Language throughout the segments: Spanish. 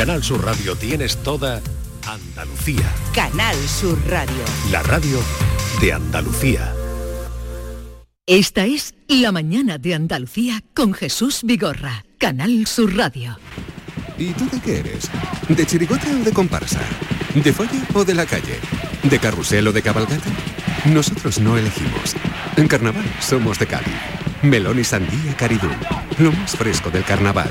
Canal Sur Radio tienes toda Andalucía. Canal Sur Radio. La radio de Andalucía. Esta es La mañana de Andalucía con Jesús Vigorra, Canal Sur Radio. ¿Y tú de qué eres? ¿De chirigota o de comparsa? ¿De folla o de la calle? ¿De carrusel o de cabalgata? Nosotros no elegimos. En carnaval somos de Cádiz. Melón y sandía Caridul. Lo más fresco del carnaval.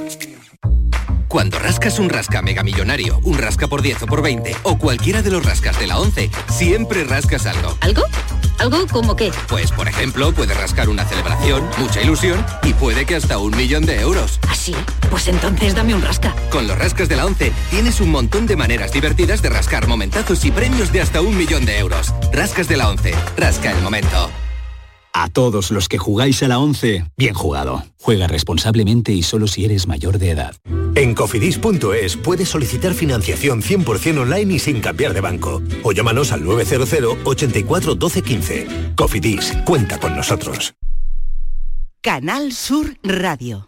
Cuando rascas un rasca mega millonario, un rasca por 10 o por 20 o cualquiera de los rascas de la 11, siempre rascas algo. ¿Algo? ¿Algo como qué? Pues por ejemplo, puedes rascar una celebración, mucha ilusión y puede que hasta un millón de euros. ¿Así? Pues entonces dame un rasca. Con los rascas de la 11 tienes un montón de maneras divertidas de rascar momentazos y premios de hasta un millón de euros. Rascas de la 11, rasca el momento. A todos los que jugáis a la 11, bien jugado. Juega responsablemente y solo si eres mayor de edad. En cofidis.es puedes solicitar financiación 100% online y sin cambiar de banco. O llámanos al 900 84 12 15. Cofidis, cuenta con nosotros. Canal Sur Radio.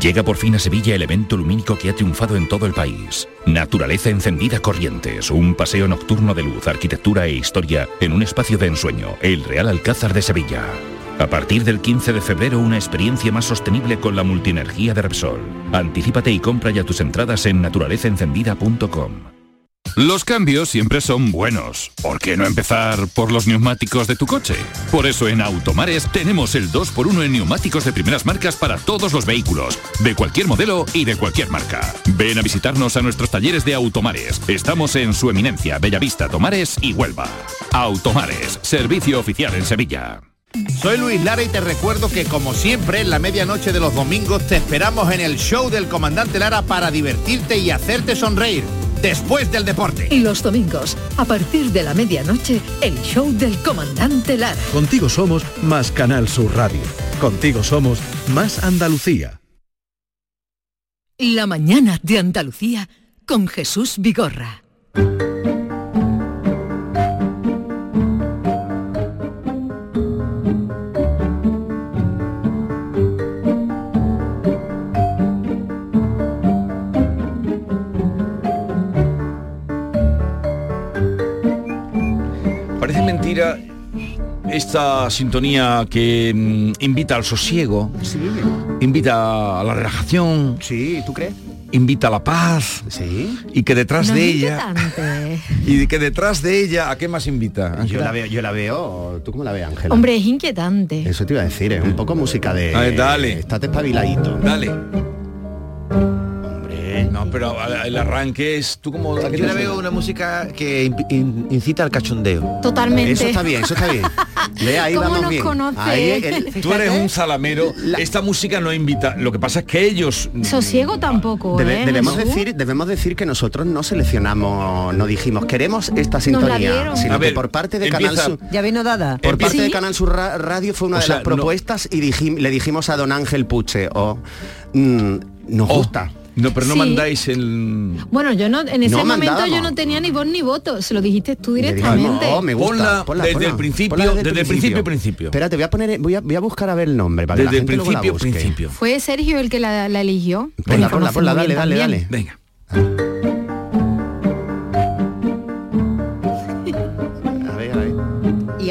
Llega por fin a Sevilla el evento lumínico que ha triunfado en todo el país. Naturaleza encendida Corrientes, un paseo nocturno de luz, arquitectura e historia en un espacio de ensueño, el Real Alcázar de Sevilla. A partir del 15 de febrero, una experiencia más sostenible con la multienergía de Repsol. Anticípate y compra ya tus entradas en naturalezaencendida.com. Los cambios siempre son buenos. ¿Por qué no empezar por los neumáticos de tu coche? Por eso en Automares tenemos el 2x1 en neumáticos de primeras marcas para todos los vehículos, de cualquier modelo y de cualquier marca. Ven a visitarnos a nuestros talleres de Automares. Estamos en su eminencia, Bellavista, Tomares y Huelva. Automares, servicio oficial en Sevilla. Soy Luis Lara y te recuerdo que como siempre en la medianoche de los domingos te esperamos en el show del comandante Lara para divertirte y hacerte sonreír después del deporte. Y los domingos, a partir de la medianoche, el show del comandante Lara. Contigo somos más Canal Sur Radio. Contigo somos más Andalucía. La mañana de Andalucía con Jesús Vigorra. Esta sintonía que mm, invita al sosiego, invita a la relajación. Sí, ¿tú crees? Invita a la paz. Sí. Y que detrás No de ella. Y que detrás de ella, ¿a qué más invita? Yo Ángela? la veo, yo la veo. ¿Tú cómo la ves, Ángela? Hombre, es inquietante. Eso te iba a decir, es un poco música de. A ver, dale. Estate espabiladito. Dale. Pero el arranque es. ¿Tú qué Yo la veo una música que in- in- incita al cachondeo. Totalmente. Eso está bien, eso está bien. Ahí ¿Cómo vamos nos bien. conoce? Ahí el- Tú eres un salamero. Esta música no invita. Lo que pasa es que ellos. Sosiego tampoco, Debe- ¿eh, debemos Jesús? decir debemos decir que nosotros no seleccionamos no dijimos queremos esta sintonía sino A que por parte de Canal Sur Ya vino dada. por parte ¿Sí? de Canal Sur Ra- Radio fue una O de sea, las no- propuestas y dijim- le dijimos a don Ángel Puche o mm, nos Oh, gusta No, pero no Sí. mandáis el. Bueno, yo no, en ese No momento yo no tenía ni voz ni voto. Se lo dijiste tú directamente. "Oh, me gusta, Ponla desde el principio, ponla desde el principio, principio. Espérate, voy a poner, voy a, voy a buscar a ver el nombre para que Desde la el gente luego la principio, busque. principio. Fue Sergio el que la, la eligió. que Ponla, la ponla, ponla, dale, dale, también. Venga. A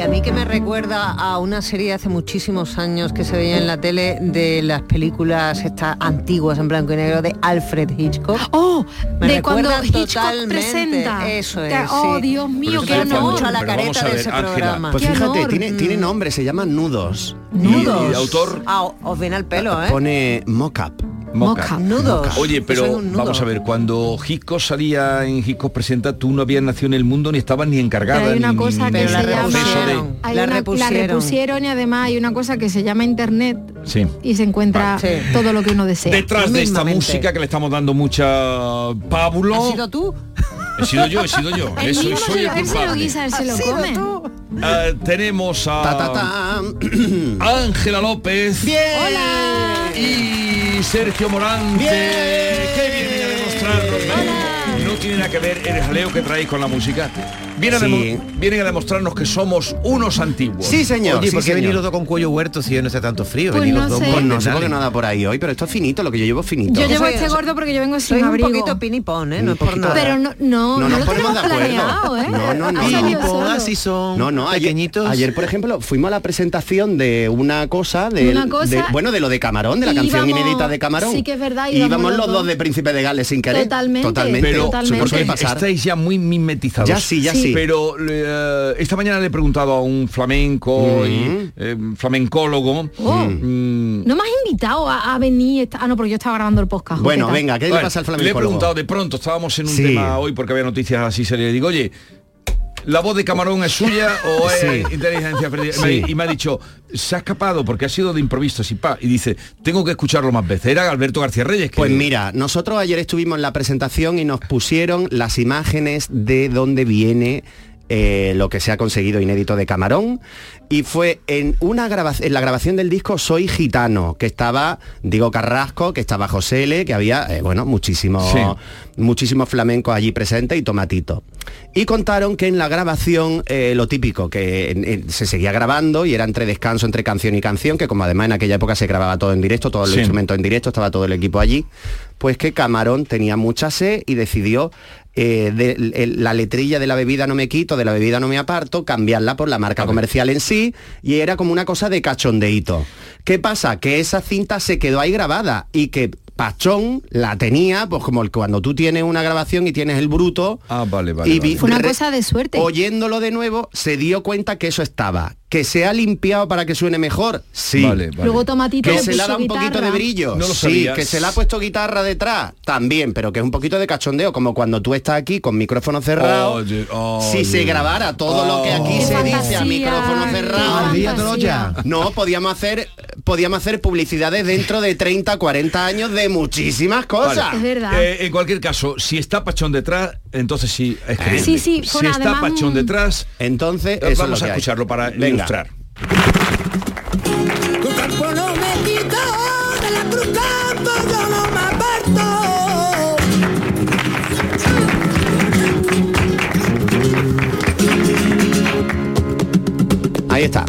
a mí que me recuerda a una serie de hace muchísimos años que se veía en la tele de las películas estas antiguas en blanco y negro de Alfred Hitchcock. Oh, Me de cuando Hitchcock totalmente, presenta. eso es, Oh, sí. Dios mío, qué honor. mucho a la Pero careta a de ese Ángela, programa. Pues Qué fíjate, tiene, tiene nombre, se llama Nudos. Y, y autor. Ah, os viene al pelo, ¿eh? Pone mock-up. Moca. Nudos. Oye, pero es nudo. vamos a ver, cuando Gisco salía en Gisco Presenta, tú no habías nacido en el mundo ni estabas ni encargada. Pero hay una ni- cosa ni- que se el llama de- hay La una- la repusieron. repusieron y además hay una cosa que se llama internet Sí. y se encuentra todo lo que uno desea. Detrás de esta música que le estamos dando mucha pábulo. ¿Has sido tú? He sido yo, he sido yo. Él Eso, mismo soy se el lo, él se lo guisa, él se lo ¿Has sido come. tú? Ah, tenemos a Ángela López. Hola. Y Sergio Morante. No tiene nada que ver el jaleo que traéis con la música. Vienen, a Sí. demo- vienen a demostrarnos que somos unos antiguos. Oye, sí, ¿por qué señor. venís los dos con cuello huerto si hoy no hace tanto frío? Pues Venís no los dos sé. muy Pues no sé nada por ahí hoy, pero esto es finito, lo que yo llevo es finito. Yo llevo soy- este gordo porque yo vengo sin Soy un abrigo. poquito pinipón, ¿eh? No es por nada. Pero no, no, No no, nos lo ponemos tenemos de acuerdo. planeado, ¿eh? No, no, no. Pinipón, así son No, no, ayer, pequeñitos. ayer, por ejemplo, fuimos a la presentación de una cosa, de, Una cosa, de- bueno, de lo de Camarón, de la canción íbamos- inédita de Camarón. sí que es verdad, Y íbamos íbamos los dos. dos de Príncipe de Gales sin querer. Totalmente, Totalmente. Pero Totalmente. Estáis ya muy mimetizados. Ya sí, ya Sí. sí. Pero eh, esta mañana le he preguntado a un flamenco y eh, flamencólogo. Oh. mm, No me has invitado a, a venir. Ah, no, porque yo estaba grabando el podcast. Bueno, venga, ¿qué le Bueno, pasa al Le he flamenco? preguntado de pronto, estábamos en un Sí. tema hoy porque había noticias así serias. Le digo, oye, ¿la voz de Camarón es suya o es Sí. inteligencia? Sí. Y me ha dicho, se ha escapado porque ha sido de improviso y pa. Y dice, tengo que escucharlo más veces. Era Alberto García Reyes. Que Pues mira, nosotros ayer estuvimos en la presentación y nos pusieron las imágenes de dónde viene eh, lo que se ha conseguido inédito de Camarón y fue en una grabación en la grabación del disco Soy Gitano que estaba Diego Carrasco que estaba José L que había eh, bueno muchísimos Sí. muchísimos flamencos allí presentes y Tomatito y contaron que en la grabación eh, lo típico que se seguía grabando y era entre descanso entre canción y canción que como además en aquella época se grababa todo en directo todos los Sí. instrumentos en directo estaba todo el equipo allí pues que Camarón tenía mucha sed y decidió eh, de, la letrilla de la bebida no me quito, de la bebida no me aparto, cambiarla por la marca comercial en sí y era como una cosa de cachondeíto. ¿Qué pasa? Que esa cinta se quedó ahí grabada y que Pachón la tenía, pues como el- cuando tú tienes una grabación y tienes el bruto. Ah, vale, vale. y vale. Fue una re- cosa de suerte. Oyéndolo de nuevo, se dio cuenta que eso estaba. ¿Que se ha limpiado para que suene mejor? Sí. Vale, vale. Luego Tomatito Que se le ha dado un poquito guitarra. de brillo. No lo sí, sabía. que se le ha puesto guitarra detrás. También, pero que es un poquito de cachondeo, como cuando tú estás aquí con micrófono cerrado. Oye, oye. Si se grabara todo lo que aquí se dice a micrófono cerrado. No, podíamos hacer, podíamos hacer publicidades dentro de 30, 40 años de muchísimas cosas. Es verdad. Eh, en cualquier caso, si está Pachón detrás, entonces sí es creíble. Sí, sí, fue Si una- está además Pachón un- detrás, Entonces, eh, eso vamos es lo a que hay. escucharlo para Venga. ilustrar. Ahí está.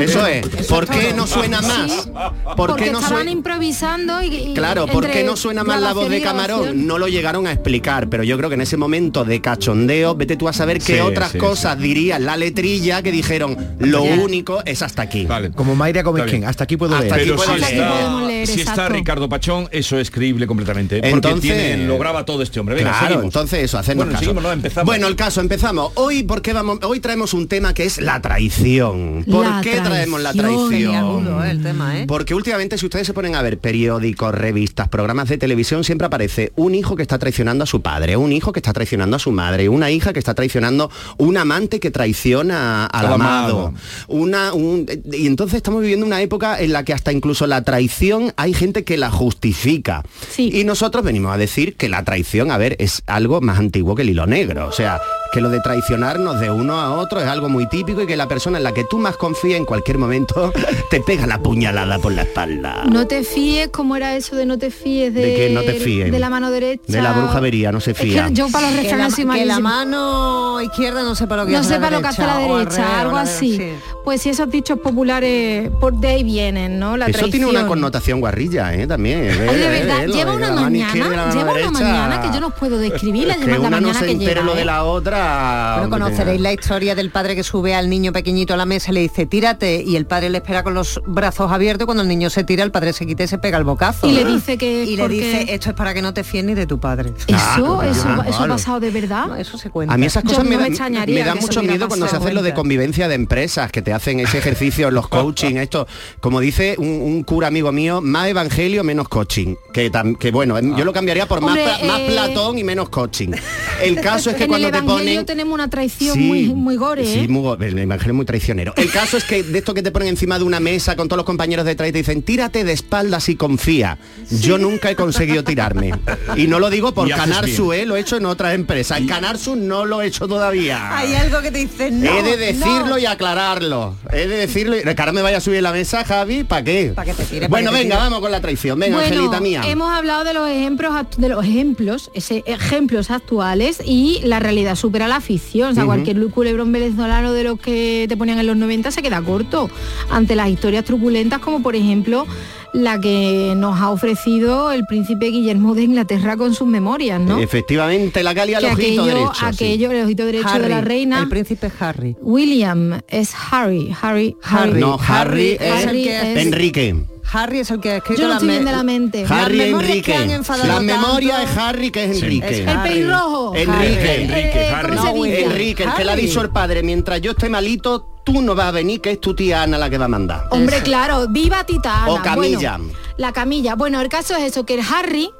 Eso, es. ¿Por qué no suena más? ¿Por Porque qué no estaban improvisando y, y- Claro, ¿por qué no suena más la voz de Camarón? No lo llegaron a explicar, pero yo creo que en ese momento de cachondeo, vete tú a saber qué Sí, otras sí, cosas diría la letrilla que dijeron, lo Ya. único es hasta aquí. Vale. Como Mayra bien. hasta aquí puedo Hasta leer. aquí Pero puedo si leer. está, Podemos leer, si está exacto. Ricardo Pachón, eso es creíble completamente. Porque Entonces- tiene, lo graba todo este hombre. Venga, claro, seguimos. entonces eso, hacernos Bueno, caso. seguimos, no, empezamos. Bueno, el caso, empezamos. Hoy, ¿por qué vamos? Hoy traemos un tema que es la traición. ¿Por La qué traemos la traición. Agudo, eh, el tema, ¿eh? Porque últimamente, si ustedes se ponen a ver periódicos, revistas, programas de televisión, siempre aparece un hijo que está traicionando a su padre, un hijo que está traicionando a su madre, una hija que está traicionando, un amante que traiciona al Al amado. amado. Una, un- y entonces estamos viviendo una época en la que hasta incluso la traición hay gente que la justifica. Sí. Y nosotros venimos a decir que la traición, a ver, es algo más antiguo que el hilo negro. O sea, que lo de traicionarnos de uno a otro es algo muy típico y que la persona en la que tú más confías en cualquier momento te pega la puñalada por la espalda. No te fíes, ¿cómo era eso de no te fíes de, ¿De qué no te fíes? de la mano derecha? De la bruja vería, no se Es fía. que yo para los Que la, que la mano izquierda no sepa lo que no hace sepa la lo que hace la derecha, algo así. sí. Pues si esos dichos populares por de ahí vienen, ¿no? La Eso tiene una connotación guarrilla, ¿eh? También. Ay, eh, de verdad, lleva una mañana, lleva una mañana que yo no puedo describir la, que la una no mañana se que entere lleva, lo de ¿eh? la otra. Bueno, conoceréis la historia del padre que sube al niño pequeñito a la mesa y le dice tírate y el padre le espera con los brazos abiertos y cuando el niño se tira el padre se quita y se pega el bocazo. Y le dice que y le porque- dice esto es para que no te fíes ni de tu padre. Eso, eso, ah, eso ha pasado de verdad. eso se cuenta. A mí esas Yo cosas no me, me me da eso mucho miedo cuando se hacen lo de convivencia de empresas, que te hacen ese ejercicio, los coaching, esto, como dice un, un cura amigo mío, más evangelio, menos coaching. Que, tam- que bueno, yo lo cambiaría por más, Hombre, pla- más eh, Platón y menos coaching. El caso es que cuando te Evangelio ponen... tenemos una traición Sí, muy, muy gore, Sí, ¿eh? muy go- el evangelio es muy traicionero. El caso es que de esto que te ponen encima de una mesa con todos los compañeros detrás y te dicen, tírate de espaldas y confía. Yo nunca he conseguido tirarme. Y no lo digo por Canarsu. ¿eh? lo he hecho en otras empresas. En Canarsu no lo he hecho todavía. Hay algo que te dice no. he de decirlo no". y aclararlo. He de decirlo. y- Que ahora me vaya a subir la mesa, Javi, ¿para qué? Pa' que te tire, bueno, que te venga, tire. vamos con la traición. Venga, bueno, Angelita mía. hemos hablado de los ejemplos de los ejemplos, ese ejemplos actuales y la realidad supera la ficción. O sea, Ujú. cualquier culebrón venezolano de los que te ponían en los 90 se queda corto ante las historias truculentas como por ejemplo la que nos ha ofrecido el príncipe Guillermo de Inglaterra con sus memorias, ¿no? Efectivamente, la calia al ojito aquello, derecho. sí. aquello, el ojito derecho de la Harry, reina. El príncipe Harry. William es Harry, Harry, Harry. No, Harry, es Harry es- Enrique. Harry es el que ha escrito Yo no estoy bien de la mente. Harry Las memorias Enrique. que han enfadado La memoria tanto- es Harry, que es Enrique. Es El pelirrojo. Enrique. Enrique, Eh, Harry. ¿cómo se No, dice? Enrique, el que le ha dicho el padre, mientras yo esté malito, tú no vas a venir, que es tu tía Ana la que va a mandar. Hombre, claro, viva Titana. O Camilla. Bueno, la camilla. Bueno, el caso es eso, que el Harry,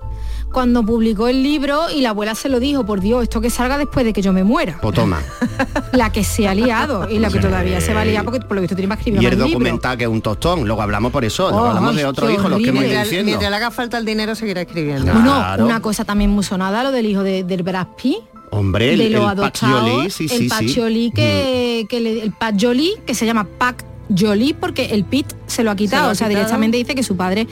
cuando publicó el libro y la abuela se lo dijo, por Dios, esto que salga después de que yo me muera. Pues toma. La que se ha liado y la que todavía se va a liar porque por lo visto tiene para escribir Y el más documental que es un tostón. Luego hablamos por eso. Luego Oh, hablamos de ay, otros qué hijos, los que hemos diciendo. mientras le haga falta el dinero seguirá escribiendo. Claro. una cosa también muy sonada, lo del hijo de, del Brad Pitt. Hombre, el, el adoptado, Pacioli, sí, el sí, sí. Pacioli que, que le- el Pat Jolie, que se llama Pac Jolie porque el Pit se lo ha quitado, ha o sea, quitado. directamente dice que su padre,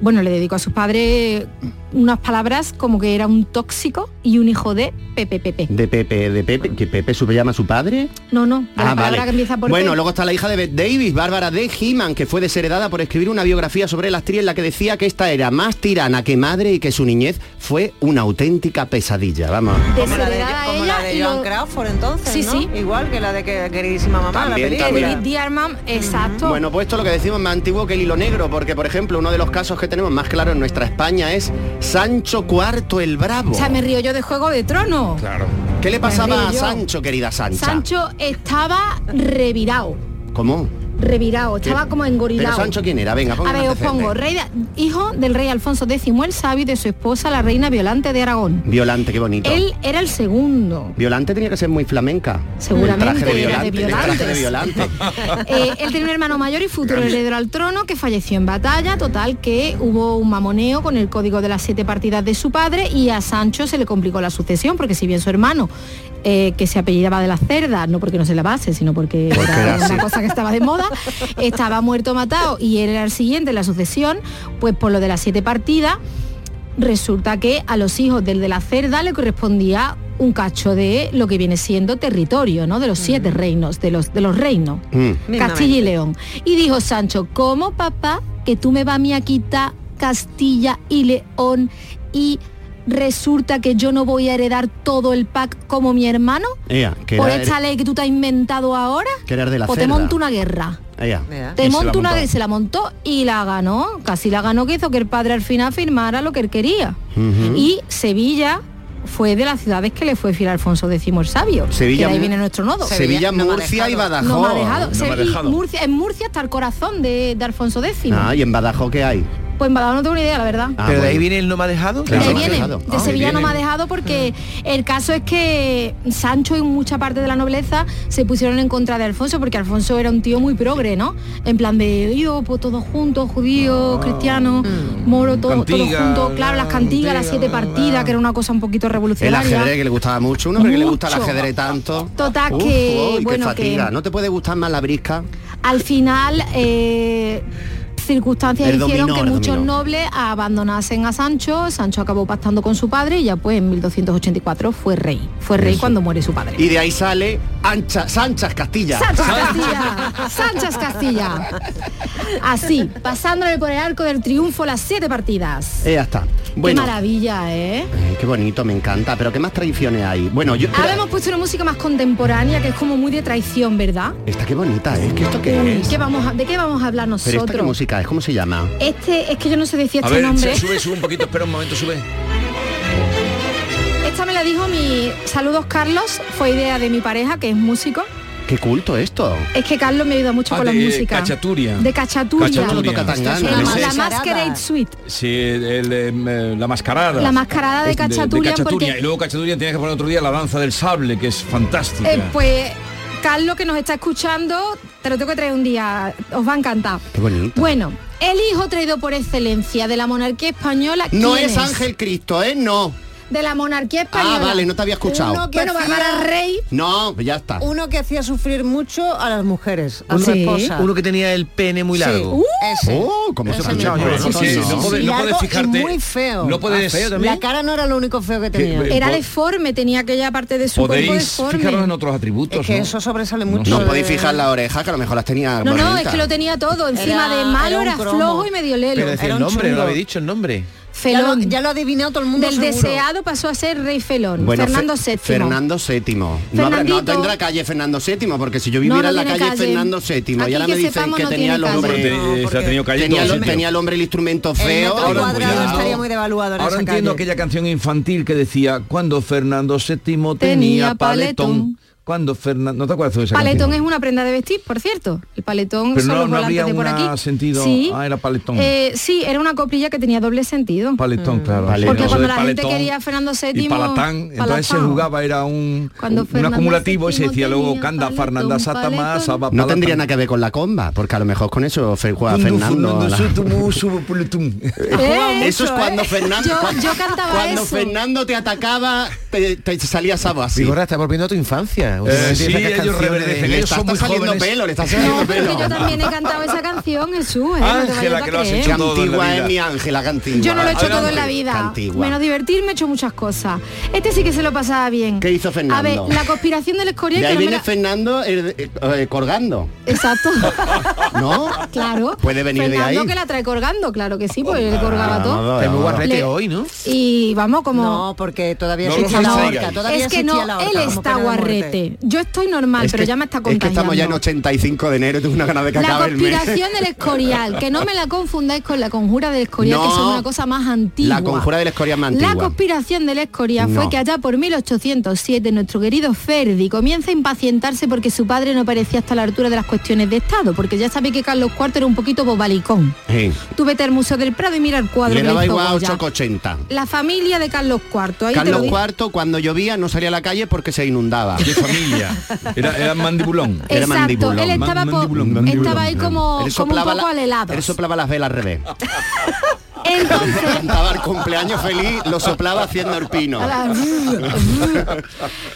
bueno, le dedicó a su padre unas palabras como que era un tóxico y un hijo de Pepe Pepe. De Pepe, de Pepe, que Pepe se llama a su padre. No, no, de la Ah, palabra vale. que empieza por Bueno, P. luego está la hija de Bette Davis, Bárbara de He-Man, que fue desheredada por escribir una biografía sobre la actriz en la que decía que esta era más tirana que madre y que su niñez fue una auténtica pesadilla. Vamos. Como la de, Desheredada como ella la de y Joan lo- Crawford entonces, Sí, ¿no? sí. Igual que la de que, queridísima mamá, También, la también. Diarman, exacto. Bueno, pues esto lo que decimos más antiguo que el hilo negro, porque por ejemplo uno de los casos que tenemos más claro en nuestra España es Sancho IV el Bravo. o sea, me río yo de Juego de Tronos. Claro. ¿Qué le pasaba a. Sancho, querida Sancha? Sancho estaba revirado, ¿Cómo? Revirado, estaba como engorilado. Pero Sancho quién era? Venga, A ver, os pongo, rey de- hijo del rey Alfonso X el Sabio y de su esposa la reina Violante de Aragón. Violante, qué bonito. Él era el segundo. Violante tenía que ser muy flamenca. Seguramente, de era de Violante. de Violante. Eh, él tenía un hermano mayor y futuro heredero al trono que falleció en batalla, total que hubo un mamoneo con el código de las siete partidas de su padre y a Sancho se le complicó la sucesión porque si bien su hermano eh, que se apellidaba de las cerdas, no porque no se la base, sino porque, Porque era era una cosa que estaba de moda, estaba muerto matado y él era el siguiente en la sucesión, pues por lo de las siete partidas, resulta que a los hijos del de la cerda le correspondía un cacho de lo que viene siendo territorio, ¿no? De los siete reinos, de los, de los reinos. Mm. Castilla y León. Y dijo Sancho, ¿cómo papá que tú me vas a mí a quitar Castilla y León y resulta que yo no voy a heredar todo el pack como mi hermano? Ea, que por esta ley que tú te has inventado ahora, Que de la o te monto una guerra. Ea. Te monto una guerra, se la montó y la ganó. Casi la ganó que hizo que el padre al final firmara lo que él quería. Y Sevilla fue de las ciudades que le fue fiel a Alfonso X el Sabio. Sevilla, que de ahí viene nuestro nodo. Sevilla, Murcia y Badajoz. No me ha dejado. No Se- me ha y dejado. Murcia, en Murcia está el corazón de, de Alfonso X. Ah, y en Badajoz qué hay. Pues en Badajoz no tengo ni idea, la verdad. Ah, Pero de ahí viene el no me ha dejado. De ahí Claro, viene, de Ah, Sevilla no me ha dejado porque el caso es que Sancho y mucha parte de la nobleza se pusieron en contra de Alfonso porque Alfonso era un tío muy progre, ¿no? En plan de, yo, pues todos juntos, judíos, cristianos, moro, todo, todo Cantiga, juntos, claro, las cantigas, las siete partidas, que era una cosa un poquito El revolucionaria. ajedrez que le gustaba mucho, un hombre que le gusta el ajedrez tanto. Total Uf, que, bueno, fatiga. que- ¿No te puede gustar más la brisca? Al final, eh, circunstancias El hicieron dominó, que muchos dominó. nobles abandonasen a Sancho. Sancho acabó pactando con su padre y ya pues en 1284 fue rey. Fue rey Eso. cuando muere su padre. Y de ahí sale Ancha, Sanchas Castilla. Sánchez Castilla, Sánchez Castilla. Así, pasándole por el arco del triunfo las siete partidas. Ya está. Bueno. Qué maravilla, ¿eh? Ay, qué bonito, me encanta. Pero ¿qué más tradiciones hay? Bueno, yo... Ahora hemos puesto una música más contemporánea que es como muy de traición, ¿verdad? Esta qué bonita, ¿eh? ¿Qué esto qué Uy, es? ¿qué vamos a- ¿De qué vamos a hablar Pero esta qué nosotros? música es, ¿cómo se llama? Este, es que yo no sé decir A este ver, nombre. sube, sube un poquito, espera un momento, sube. Esta me la dijo mi... Saludos, Carlos. Fue idea de mi pareja, que es músico. Qué culto esto. Es que Carlos me ayuda mucho Ah, con la de música. Cachaturia. De Cachaturia. Cachaturia. llama Ese La es- Masquerade Suite. Sí, el, em, eh, la mascarada. La mascarada de Es Cachaturia, porque- Y luego Cachaturia tiene que poner otro día la danza del sable, que es fantástica. Eh, pues Carlos que nos está escuchando, te lo tengo que traer un día, os va a encantar. Qué bonito. Bueno, el hijo traído por excelencia de la monarquía española. No ¿quién es Ángel Cristo, ¿eh? No. De la monarquía española. Ah, vale, no te había escuchado. Uno que Bueno, hacía- Bárbara Rey. No, ya está. Uno que hacía sufrir mucho a las mujeres, a su Sí. esposa. Uno que tenía el pene muy Sí. largo. Uh, ese. Oh, ¿cómo se Ese escucha? mismo. Pero Sí, sí, no. no puedes- no y muy feo. no puedes- Ah, feo también. La cara no era lo único feo que tenía. Era deforme, tenía aquella parte de su cuerpo deforme. fijaros en otros atributos, Es que ¿no? eso sobresale mucho. No de- podéis fijar la oreja, que a lo mejor las tenía No, no, es que lo tenía todo. Encima de malo era flojo y medio lelo. Pero decía Era el un nombre, no habéis dicho el nombre. Ya lo, Felón. ya lo ha adivinado todo el mundo Del seguro. deseado pasó a ser rey felón. Bueno, Fernando Fe- VII. Fernando VII. No, habrá- no tendrá calle Fernando VII, porque si yo viviera no en la calle, calle. Fernando VII y Aquí ahora que me dicen sepamos que no tenía el hombre... Te- No, se ha porque tenido calle en Tenía, el hombre el instrumento El feo. metro ahora cuadrado estaría muy devaluado en Ahora esa entiendo calle. aquella canción infantil que decía cuando Fernando VII tenía, Tenía paletón. paletón. Cuando Fernando... ¿No te acuerdas de esa Paletón es una prenda de vestir, por cierto. El paletón Pero son no, los no volantes habría de por aquí. sentido... Sí. Ah, era paletón. Eh, sí, era una coplilla que tenía doble sentido. Paletón, claro. Paletón. Porque cuando la gente quería Fernando VII, Y palatán, entonces se palatán. jugaba, era un, Cuando un Fernando acumulativo y se decía luego Canda, Fernanda Satama. Saba, No tendría nada que ver con la comba, porque a lo mejor con eso juega Fernando. Eso es cuando. Fernando Yo, cantaba cuando. Fernando te atacaba te, salía sabo así. Vigorra, está volviendo a tu infancia. Eh, Últimamente sí, sacas ellos reverdecen, de- le ellos está, son muy jóvenes. pelo, le está saliendo No, pelo. que yo también he cantado esa canción, Jesús. ¿eh? Ángela, no que lo has hecho todo antigua es mi Ángela, qué antigua. Yo no lo he hecho todo en la vida. antigua. Menos divertirme he hecho muchas cosas. Este sí que se lo pasaba bien. ¿Qué hizo Fernando? A ver, la conspiración del Escorial De que ahí no me viene la- Fernando eh, eh, eh, colgando, Exacto. ¿no? claro. Puede venir de Fernando ahí. que la trae colgando, claro que sí, porque él colgaba todo. Está muy guarrete hoy, ¿no? Y vamos como... No, porque todavía No existía la horca. Es que no, él está pena Yo estoy normal, Es pero que- ya me está Es que contagiando. estamos ya en 85 de enero y tengo una ganas de que La acabe el mes. conspiración del Escorial, que no me la confundáis con la conjura del Escorial, No. que son una cosa más antigua. La conjura del Escorial más La antigua. conspiración del Escorial fue que allá por 1807 nuestro querido Ferdi comienza a impacientarse porque su padre no parecía hasta la altura de las cuestiones de Estado, porque ya sabéis que Carlos IV era un poquito bobalicón. Sí. Tú vete al Museo del Prado y mira el cuadro Le daba igual a Goya. 8,80. La familia de Carlos IV, ahí te lo Carlos. IV cuando llovía no salía a la calle porque se inundaba. Familia. Era, era mandibulón. Era Exacto, mandibulón. él estaba, po- Mandibulón, mandibulón. estaba ahí como, Él como un soplaba poco la- alelado. Él soplaba las velas al revés. Entonces, Cantaba el cumpleaños feliz, lo soplaba haciendo el pino.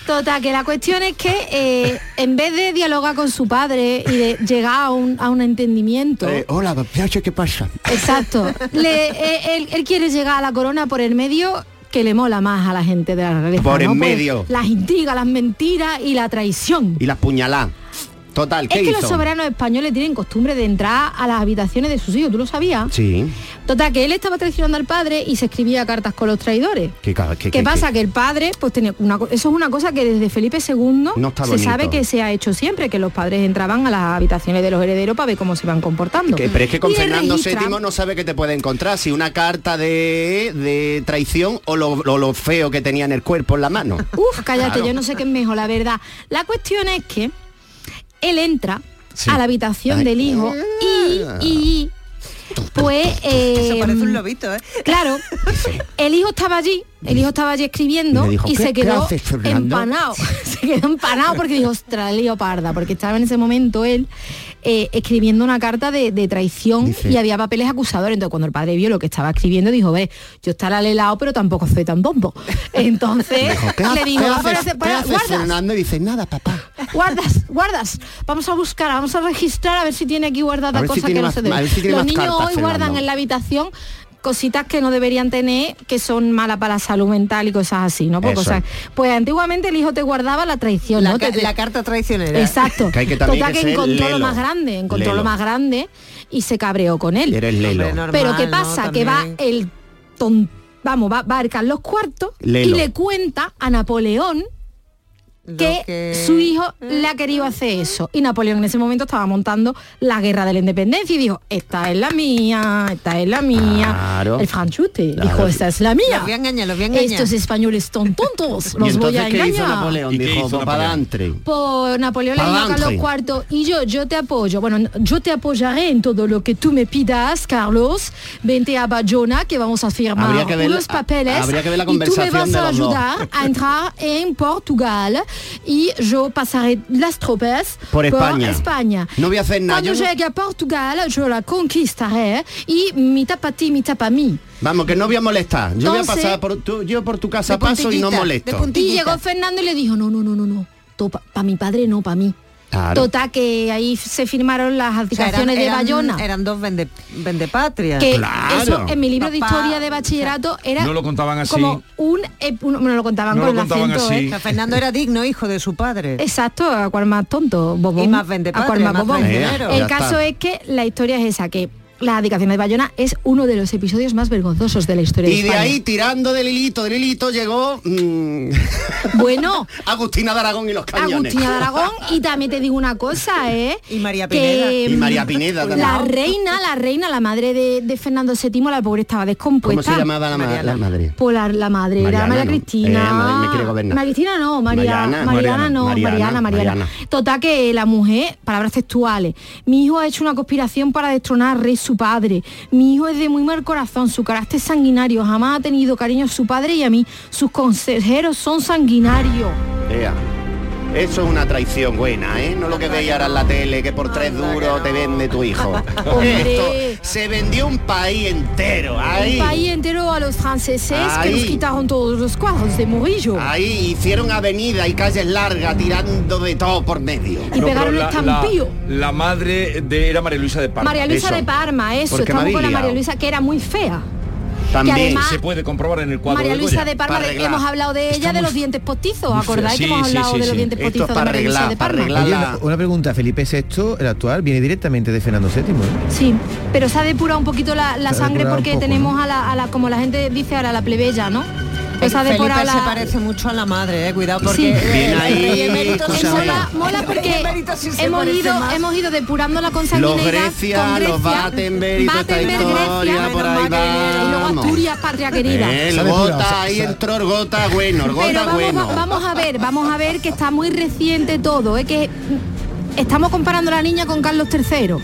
Total, que la cuestión es que eh, en vez de dialogar con su padre y de llegar a un, a un entendimiento, Eh, hola, ¿qué pasa? exacto, le- eh, él, él quiere llegar a la corona por el medio que le mola más a la gente de la realeza. Por en. Pues, medio. las intrigas, las mentiras y la traición. Y las puñalá. Total, ¿qué Es que hizo? los soberanos españoles tienen costumbre de entrar a las habitaciones de sus hijos, ¿tú lo sabías? Sí. Total, que él estaba traicionando al padre y se escribía cartas con los traidores. ¿Qué, ca- qué- ¿Qué qué- pasa? Que el padre, pues tenía una eso es una cosa que desde Felipe II No está se bonito. sabe que se ha hecho siempre, que los padres entraban a las habitaciones de los herederos para ver cómo se van comportando. Que- pero es que con Y Fernando VII no sabe qué te puede encontrar, si una carta de, de traición o lo, feo que tenía en el cuerpo en la mano. Uf, cállate, Claro. yo no sé qué es mejor, la verdad. La cuestión es que él entra Sí. a la habitación Ay. del hijo y, y pues eh, Eso parece un lobito, ¿eh? Claro, el hijo estaba allí, el hijo estaba allí escribiendo Y y, le dijo, ¿qué- se quedó haces, empanado. se quedó empanado porque dijo, ostras, lío parda, porque estaba en ese momento él eh, escribiendo una carta de, de traición Dice- y había papeles acusadores. Entonces cuando el padre vio lo que estaba escribiendo, dijo, ve, yo estaré alelado, pero tampoco soy tan bombo. Entonces Dijo, ¿qué, le haces, dijo, qué "Va por haces- ese- qué para- haces, guardas, Fernando? Y dice, nada, papá. guardas, guardas. Vamos a buscar, vamos a registrar a ver si tiene aquí guardada si tiene que no se si tiene Los niños cartas, hoy guardan Fernando. en la habitación cositas que no deberían tener, que son malas para la salud mental y cosas así, ¿no? Pues, cosas- pues antiguamente el hijo te guardaba la traición, La, ¿no? ca- Te- te- la carta traicionera. Exacto. Que hay que también Total que que ser encontró lo más grande, encontró Lelo. lo más grande y se cabreó con él. Eres lelo. Hombre, normal, Pero ¿qué ¿no? pasa? que va el ton vamos, va, va a Carlos IV y le cuenta a Napoleón que, que- su hijo le ha querido hacer eso. Y Napoleón en ese momento estaba montando la guerra de la independencia y dijo, esta es la mía, esta es la mía. Claro. El franchute Claro. dijo, esta es la mía. Los voy a engañar, los voy a engañar. Estos españoles son tontos, ¿Y los voy a qué hizo engañar. Napoleón? ¿Y qué Dijo, hizo "Pues Napoleón? pa'lante". Pues Napoleón le dijo a. Carlos IV y yo, yo te apoyo. Bueno, yo te apoyaré en todo lo que tú me pidas, Carlos. Vente a Bayona que vamos a firmar ver- unos papeles habría que ver la y tú me conversación vas a ayudar a entrar en Portugal y yo pasaré las tropas Por España. España. No voy a hacer nada. Cuando yo no- llegue a Portugal, yo la conquistaré y mitad para ti, mitad para mí. Vamos, que no voy a molestar. Yo voy a Entonces- pasar por tu, yo por tu casa paso y no molesto. Y llegó Fernando y le dijo, no, no, no, no, no. Para mi padre, no, para mí. Claro. Total, que ahí se firmaron las O sea, de Bayona. Eran dos vende, vendepatrias. que Claro. eso en mi libro de historia de bachillerato era No lo contaban así. como un, un- no lo contaban No con lo contaban acento, así. O sea, Fernando era digno hijo de su padre. ¿eh? Exacto, a cual más tonto, bobón. Y más vende a cual más más bobón. El caso está. es que la historia es esa, que la abdicación de Bayona es uno de los episodios más vergonzosos de la historia Y de España. ahí, tirando del hilito, del hilito, llegó mm, Bueno, Agustina de Aragón y los cañones. Agustina de Aragón y también te digo una cosa, ¿eh? Y María Que, Pineda. Y María mm, Pineda La reina, la reina, la madre de, de Fernando VII, la pobre estaba descompuesta. ¿Cómo se llamaba la, ma- la madre? Por la, la madre era María ¿no? Cristina. Eh, madre, me quiere gobernar. María Cristina no, María, Mariana. Mariana, no, Mariana, Mariana, Mariana, Mariana. Total que la mujer, palabras textuales, mi hijo ha hecho una conspiración para destronar rey su padre. Mi hijo es de muy mal corazón, su carácter sanguinario, jamás ha tenido cariño a su padre y a mí. Sus consejeros son sanguinarios. Eso es una traición buena, ¿eh? No lo que veis ahora en la tele, que por tres duros te vende tu hijo. Esto, se vendió un país entero. Ahí. Un país entero a los franceses que nos quitaron todos los cuadros de Murillo. Ahí hicieron avenida y calles largas tirando de todo por medio. Y pegaron pero estampillo. La, madre de era María Luisa de Parma. María Luisa Eso. de Parma, eso, Porque habéis con la María. Luisa que era muy fea. También. además- Se puede comprobar en el cuadro María de Luisa Goya. de Parma, Para de- arreglar. hemos hablado de ella de los dientes postizos, ¿acordáis que hemos Sí, sí, hablado sí, de los dientes postizos es de para María Luisa arreglar, de Parma? Oye, una, una pregunta, Felipe VI, el actual, viene directamente de Fernando VII, ¿eh? Sí, pero se ha depurado un poquito la, sangre porque poco, tenemos ¿no? a, la, a la, como la gente dice ahora, la plebeya, ¿no? Pues ha depurado se la... parece mucho a la madre, eh, cuidado Sí. porque Bien ahí, cosa sí buena. Mola, mola porque hemos ido, más. hemos ido depurándola con sanguinidad Grecia, con Grecia, los Battenberg y toda esta Battenberg, historia, Grecia, por menos ahí que- y luego. Asturias, patria querida. El gota, ahí entró el gota bueno, el Pero gota vamos, bueno. va- vamos a ver, vamos a ver que está muy reciente todo, ¿eh? que estamos comparando a la niña con Carlos III. O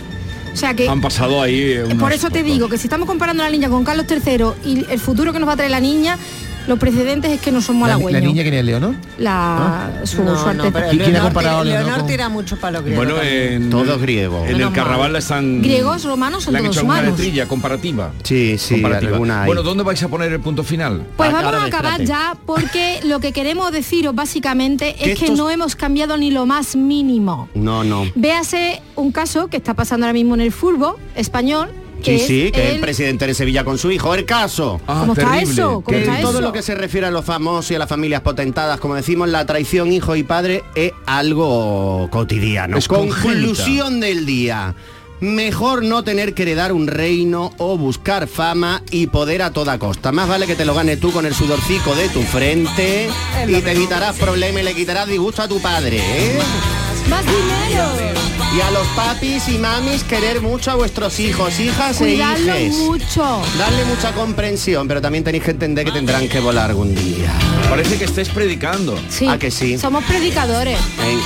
sea que Han pasado ahí. eh, por eso te digo que si estamos comparando a la niña con Carlos III y el futuro que nos va a traer la niña, los precedentes es que no somos La, halagüeños. la niña que es Leonor. La, su, No, su no, pero ¿Quién ha Leonor, comparado a tira, Leonor con- tira mucho para los griegos. Bueno, en, Todos griegos. En el carnaval están... Griegos, romanos, son le han todos hecho una humanos. letrilla comparativa. Sí, sí, comparativa. alguna hay. Bueno, ¿dónde vais a poner el punto final? Pues Ah, vamos a acabar espérate. ya porque lo que queremos deciros básicamente es que estos- no hemos cambiado ni lo más mínimo. No, no. Véase un caso que está pasando ahora mismo en el fútbol español. Sí, sí, que es el presidente de Sevilla con su hijo. El caso. Ah, ¿Cómo está terrible. eso? ¿Cómo Que está todo eso? lo que se refiere a los famosos y a las familias potentadas, como decimos, la traición hijo y padre es algo cotidiano. Es congénita. Conclusión del día. Mejor no tener que heredar un reino o buscar fama y poder a toda costa. Más vale que te lo ganes tú con el sudorcico de tu frente y te evitarás problemas y le quitarás disgusto a tu padre. ¿eh? Más dinero. Y a los papis y mamis querer mucho a vuestros hijos, hijas Cuidadlo e hijes. mucho. Darle mucha comprensión, pero también tenéis que entender que tendrán que volar algún día. Parece que estés predicando. Sí. ¿A que sí? Somos predicadores. ¿eh?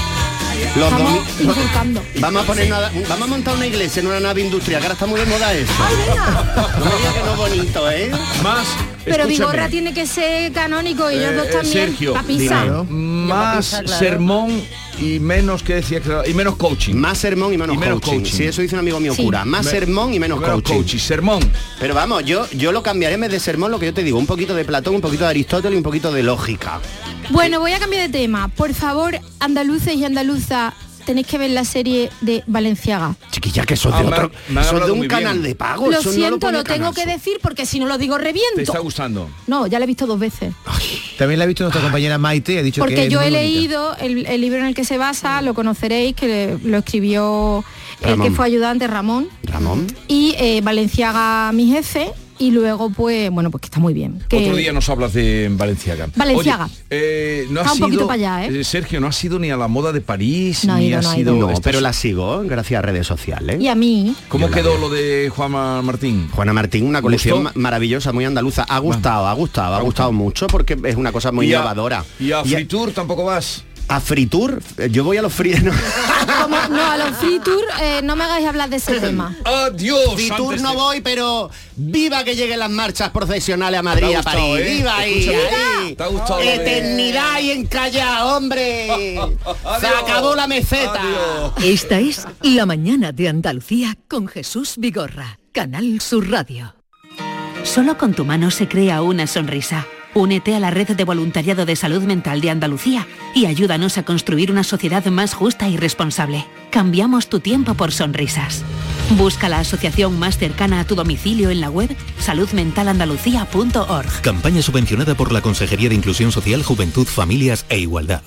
Los Estamos domi- inculcando. Vamos a poner una- vamos a montar una iglesia en una nave industrial, que ahora está muy de moda eso. Ay, venga. No me digas que no es bonito, ¿eh? Más. Pero Vigorra tiene que ser canónico y ellos eh, dos también. Sergio, Papisa. Más Ya, papisa, claro. sermón y menos que decía que- y menos coaching. Más sermón y menos, Y menos coaching. coaching. Sí, eso dice un amigo mío Sí. cura. Más Me- sermón y menos coaching. Sermón. Pero vamos, yo, yo lo cambiaré en vez de sermón, lo que yo te digo, un poquito de Platón, un poquito de Aristóteles y un poquito de lógica. Bueno, voy a cambiar de tema. Por favor, andaluces y andaluzas, tenéis que ver la serie de Valenciaga. Chiquilla, que sos Ah, de me ha- otro, me sos de un canal bien. de pago. Lo no siento, lo tengo que decir porque si no lo digo ¿Te reviento. está gustando? No, ya la he visto dos veces. También la ha visto nuestra compañera Maite y ha dicho que Porque es yo muy he bonita. leído el, el libro en el que se basa, lo conoceréis, que lo escribió el que fue ayudante Ramón. Ramón. Y eh, Valenciaga, mi jefe, y luego pues bueno pues que está muy bien que Otro día nos hablas de Valenciaga. Valenciaga. Oye, eh, no Está has un poquito ido- para allá, ¿eh? Sergio, no ha sido ni a la moda de París, No ha ni ido, ha no ha sido... pero la sigo gracias a redes sociales. y a mí ¿Cómo Yo quedó lo de Juana Martín? Juana Martín, una colección maravillosa, muy andaluza. Ha gustado, ha gustado, ha gustado mucho porque es una cosa muy ¿Y a- innovadora. ¿Y a Fritur tampoco vas? A Fritur, eh, yo voy a los no. Como no a los free tour eh, no me hagáis hablar de ese tema Adiós. Fritur antes no de- voy, pero viva que lleguen las marchas profesionales a Madrid, a París. ¿eh? Viva ahí, Escúchame. ahí. ¿Te ha gustado lo de- Eternidad y encalla, hombre. Se acabó la meseta. Esta es La mañana de Andalucía con Jesús Vigorra, Canal Sur Radio. Solo con tu mano se crea una sonrisa. Únete a la red de voluntariado de salud mental de Andalucía y ayúdanos a construir una sociedad más justa y responsable. Cambiamos tu tiempo por sonrisas. Busca la asociación más cercana a tu domicilio en la web saludmentalandalucía.org. Campaña subvencionada por la Consejería de Inclusión Social, Juventud, Familias e Igualdad.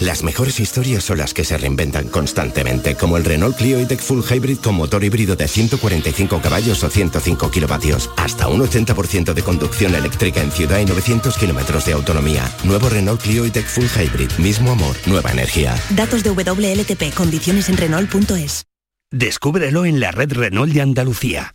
Las mejores historias son las que se reinventan constantemente, como el Renault Clio E-Tech Full Hybrid con motor híbrido de 145 caballos o 105 kilovatios, hasta un 80% de conducción eléctrica en ciudad y 900 kilómetros de autonomía. Nuevo Renault Clio E-Tech Full Hybrid, mismo amor, nueva energía. Datos de WLTP, condiciones en Renault.es. Descúbrelo en la red Renault de Andalucía.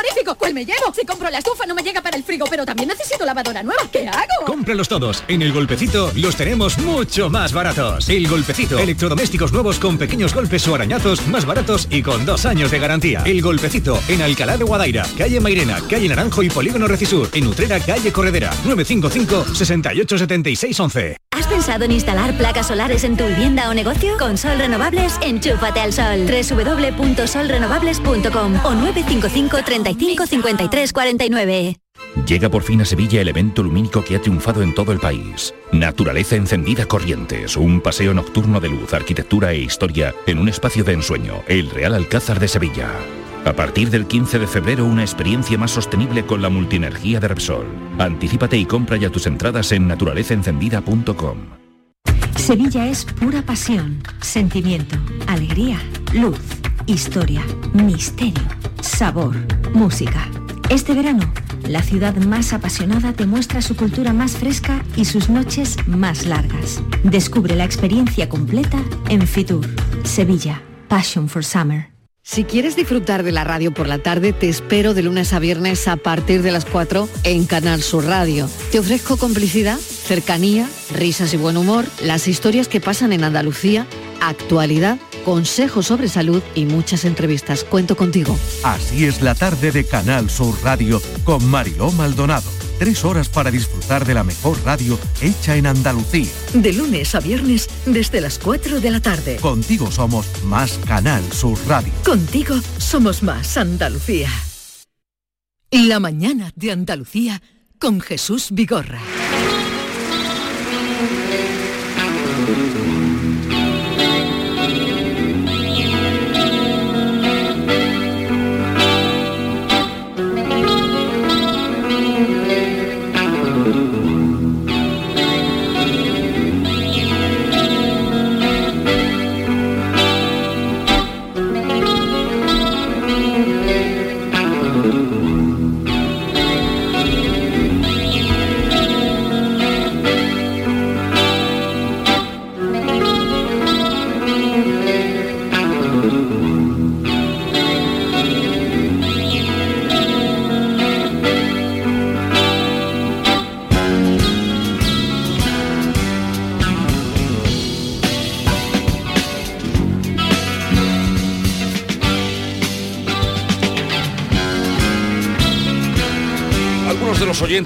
frigorífico. ¿Cuál me llevo? Si compro la estufa no me llega para el frigo, pero también necesito lavadora nueva. ¿Qué hago? Cómpralos todos. En El Golpecito los tenemos mucho más baratos. El Golpecito. Electrodomésticos nuevos con pequeños golpes o arañazos más baratos y con dos años de garantía. El Golpecito. En Alcalá de Guadaira, calle Mairena, calle Naranjo y Polígono Recisur. En Utrera, calle Corredera. 955 68 76 11. ¿Has pensado en instalar placas solares en tu vivienda o negocio? Con Sol Renovables, enchúfate al sol. www.solrenovables.com o 955 35 53 49. Llega por fin a Sevilla el evento lumínico que ha triunfado en todo el país. Naturaleza encendida Corrientes, un paseo nocturno de luz, arquitectura e historia en un espacio de ensueño, el Real Alcázar de Sevilla. A partir del 15 de febrero, una experiencia más sostenible con la multienergía de Repsol. Anticípate y compra ya tus entradas en naturalezaencendida.com. Sevilla es pura pasión, sentimiento, alegría, luz, historia, misterio, sabor, música. Este verano, la ciudad más apasionada te muestra su cultura más fresca y sus noches más largas. Descubre la experiencia completa en Fitur, Sevilla, Passion for Summer. Si quieres disfrutar de la radio por la tarde, te espero de lunes a viernes a partir de las 4 en Canal Sur Radio. Te ofrezco complicidad, cercanía, risas y buen humor, las historias que pasan en Andalucía, actualidad, consejos sobre salud y muchas entrevistas. Cuento contigo. Así es la tarde de Canal Sur Radio con Mariló Maldonado. Tres horas para disfrutar de la mejor radio hecha en Andalucía. De lunes a viernes desde las 4 de la tarde. Contigo somos más Canal Sur Radio. Contigo somos más Andalucía. La mañana de Andalucía con Jesús Vigorra.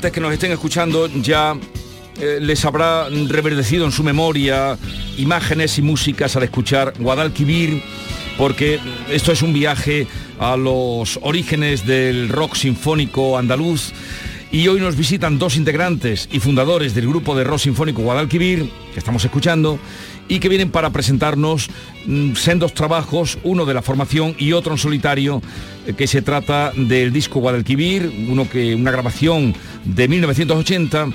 Que nos estén escuchando ya eh, les habrá reverdecido en su memoria imágenes y músicas al escuchar Guadalquivir, porque esto es un viaje a los orígenes del rock sinfónico andaluz. Y hoy nos visitan dos integrantes y fundadores del grupo de rock sinfónico Guadalquivir, que estamos escuchando, y que vienen para presentarnos mm, sendos trabajos, uno de la formación y otro en solitario, eh, que se trata del disco Guadalquivir, uno que, una grabación de 1980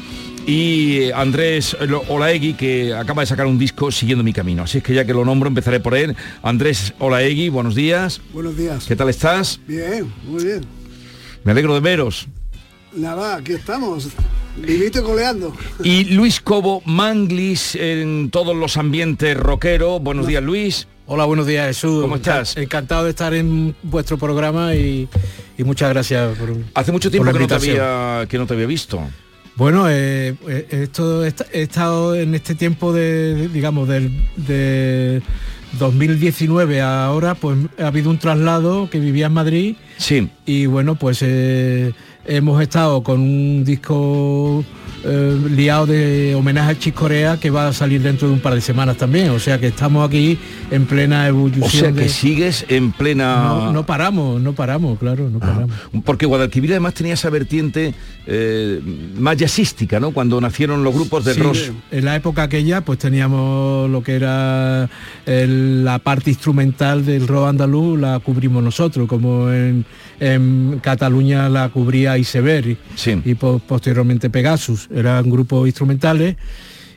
y eh, Andrés Olaegui, que acaba de sacar un disco Siguiendo mi camino. Así es que ya que lo nombro, empezaré por él. Andrés Olaegui, buenos días. Buenos días. ¿Qué tal estás? Bien, muy bien. Me alegro de veros. Nada, aquí estamos. Vivito coleando. Y Luis Cobo Manglis en todos los ambientes rockero. Buenos días, Luis. Hola, buenos días, Jesús. ¿Cómo estás? Encantado de estar en vuestro programa y, y muchas gracias por Hace mucho tiempo que no, te había, que no te había visto. Bueno, eh, eh, esto, he, estado en este tiempo de, digamos, del, de 2019 a ahora, pues ha habido un traslado que vivía en Madrid. Sí. Y bueno, pues eh, hemos estado con un disco eh, liado de homenaje a Chis Corea que va a salir dentro de un par de semanas también. O sea que estamos aquí en plena evolución. O sea que sigues en plena. No, no, paramos, no paramos, claro, no paramos. Porque Guadalquivir además tenía esa vertiente eh, más jazzística, ¿no? Cuando nacieron los grupos de Sí, rock. En la época aquella, pues teníamos lo que era el- la parte instrumental del rock andaluz, la cubrimos nosotros, como en, en Cataluña la cubría Iceberg y, y po- posteriormente Pegasus. Eran grupos instrumentales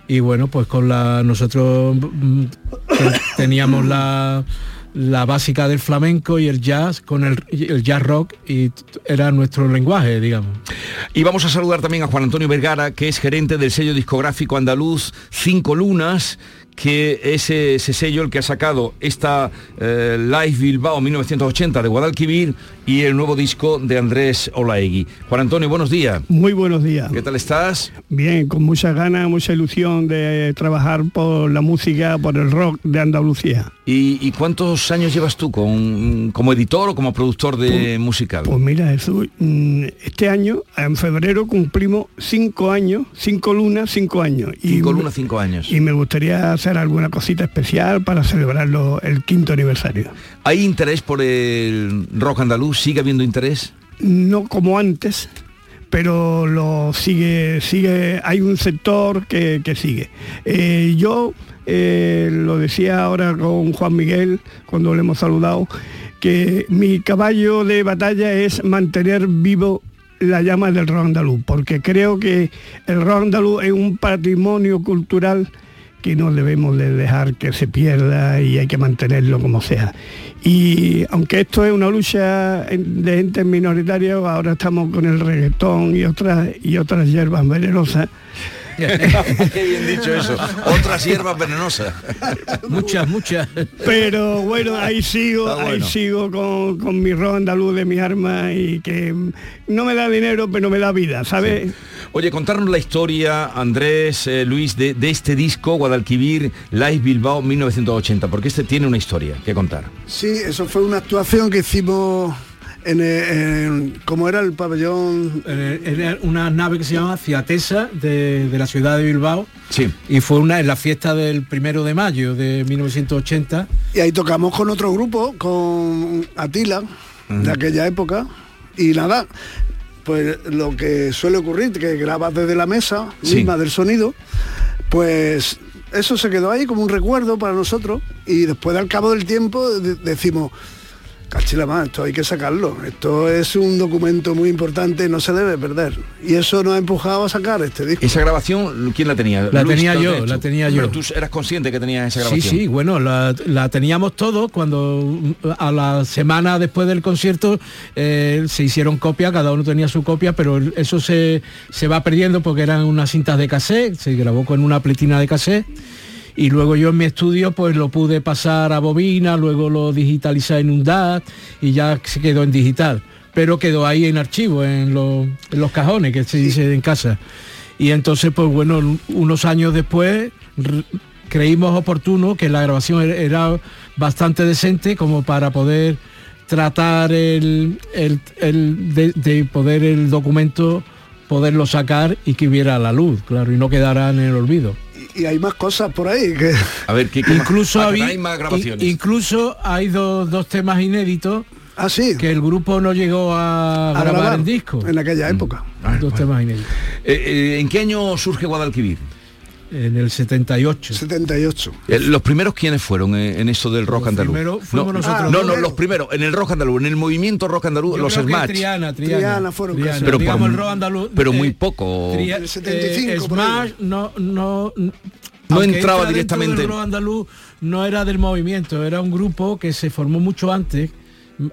y bueno, pues con la nosotros mm, te- teníamos la la básica del flamenco y el jazz con el, el jazz rock y era nuestro lenguaje, digamos. Y vamos a saludar también a Juan Antonio Vergara, que es gerente del sello discográfico andaluz Cinco Lunas, que es ese sello el que ha sacado esta eh, Live Bilbao 1980 de Guadalquivir y el nuevo disco de Andrés Olaegui. Juan Antonio, buenos días. Muy buenos días. ¿Qué tal estás? Bien, con muchas ganas, mucha ilusión de trabajar por la música, por el rock de Andalucía. ¿Y, y cuántos años llevas tú con, como editor o como productor de musical? Pues mira, Jesús, mm, este año, en febrero, cumplimos cinco años, cinco lunas, cinco años. Cinco lunas, cinco años. Y me gustaría hacer alguna cosita especial para celebrarlo el quinto aniversario. ¿Hay interés por el rock andaluz? ¿Sigue habiendo interés? no como antes, pero lo sigue, sigue, hay un sector que, sigue. Eh, yo eh, lo decía ahora con Juan Miguel cuando le hemos saludado, que mi caballo de batalla es mantener vivo la llama del rock andaluz, porque creo que el rock andaluz es un patrimonio cultural que no debemos de dejar que se pierda y hay que mantenerlo como sea. Y aunque esto es una lucha de entes minoritarios, ahora estamos con el reggaetón y otras y otras hierbas venenosas. Qué bien dicho eso. Otras hierbas venenosas. muchas, muchas. Pero bueno, ahí sigo, ahí sigo con, con mi rock andaluz de mi arma y que no me da dinero, pero me da vida, ¿sabes? Oye, contarnos la historia, Andrés, eh, Luis, de, de este disco, Guadalquivir, Live Bilbao 1980, porque este tiene una historia que contar. Sí, eso fue una actuación que hicimos en, eh, en- como era el pabellón Eh, Era una nave que se llama Ciatesa de, de la ciudad de Bilbao. Sí. Y fue una en la fiesta del primero de mayo de 1980. Y ahí tocamos con otro grupo, con Atila, de aquella época. Y nada, pues lo que suele ocurrir, que grabas desde la mesa Sí. misma del sonido, pues eso se quedó ahí como un recuerdo para nosotros. Y después al cabo del tiempo de- decimos, cachila más, esto hay que sacarlo. Esto es un documento muy importante, no se debe perder. Y eso nos ha empujado a sacar este disco. Esa grabación, ¿quién la tenía? La Luis, tenía ¿la yo, la tenía yo. Pero tú eras consciente que tenías esa Sí, grabación. sí, bueno, la, la teníamos todos cuando a la semana después del concierto eh, se hicieron copias, cada uno tenía su copia, pero eso se, se va perdiendo porque eran unas cintas de cassette, se grabó con una pletina de cassette y luego yo en mi estudio pues lo pude pasar a bobina, luego lo digitalicé en un DAT y ya se quedó en digital, pero quedó ahí en archivo, en, los- en los cajones que se dice en casa. Y entonces, pues bueno, unos años después creímos oportuno que la grabación era- era bastante decente como para poder tratar el, el- el- de, de poder el documento poderlo sacar y que hubiera la luz, claro, y no quedara en el olvido. Y hay más cosas por ahí que... A ver, ¿qué, incluso Ah, que había- hay más grabaciones. in- incluso hay dos, dos temas inéditos Ah, sí. que el grupo no llegó a, A grabar, grabar en disco. en aquella época. Ah, dos temas inéditos. Eh, eh, ¿En qué año surge Guadalquivir? En el 78. 78. Eh, ¿Los primeros quiénes fueron eh, en esto del rock andaluz? primeros fuimos no, nosotros. no, Ah, no, los primeros, en el rock andaluz, en el movimiento rock andaluz, Yo los creo que Smash. Triana, Triana, Triana fueron Triana. casi. Pero digamos el rock andaluz. pero eh, muy poco. Tria- El 75 eh. Smash no, no, No aunque entraba directamente. del rock andaluz no era del movimiento, era un grupo que se formó mucho antes,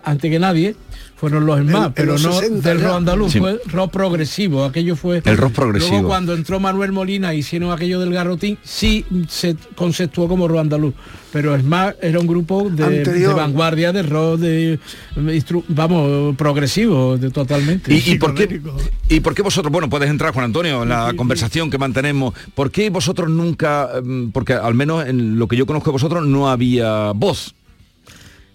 antes que nadie, fueron los en pero los no 60 del rock andaluz, Sí. fue rock progresivo, aquello fue El rock progresivo. Luego cuando entró Manuel Molina y hicieron aquello del garrotín, sí se conceptuó como rock andaluz, pero Smash era un grupo de, vanguardia, de rock, de vamos, progresivo, de, totalmente. ¿Y, y por qué, ¿Y por qué vosotros, bueno, puedes entrar Juan Antonio en la conversación que mantenemos, ¿por qué vosotros nunca, mm, porque al menos en lo que yo conozco de vosotros no había voz?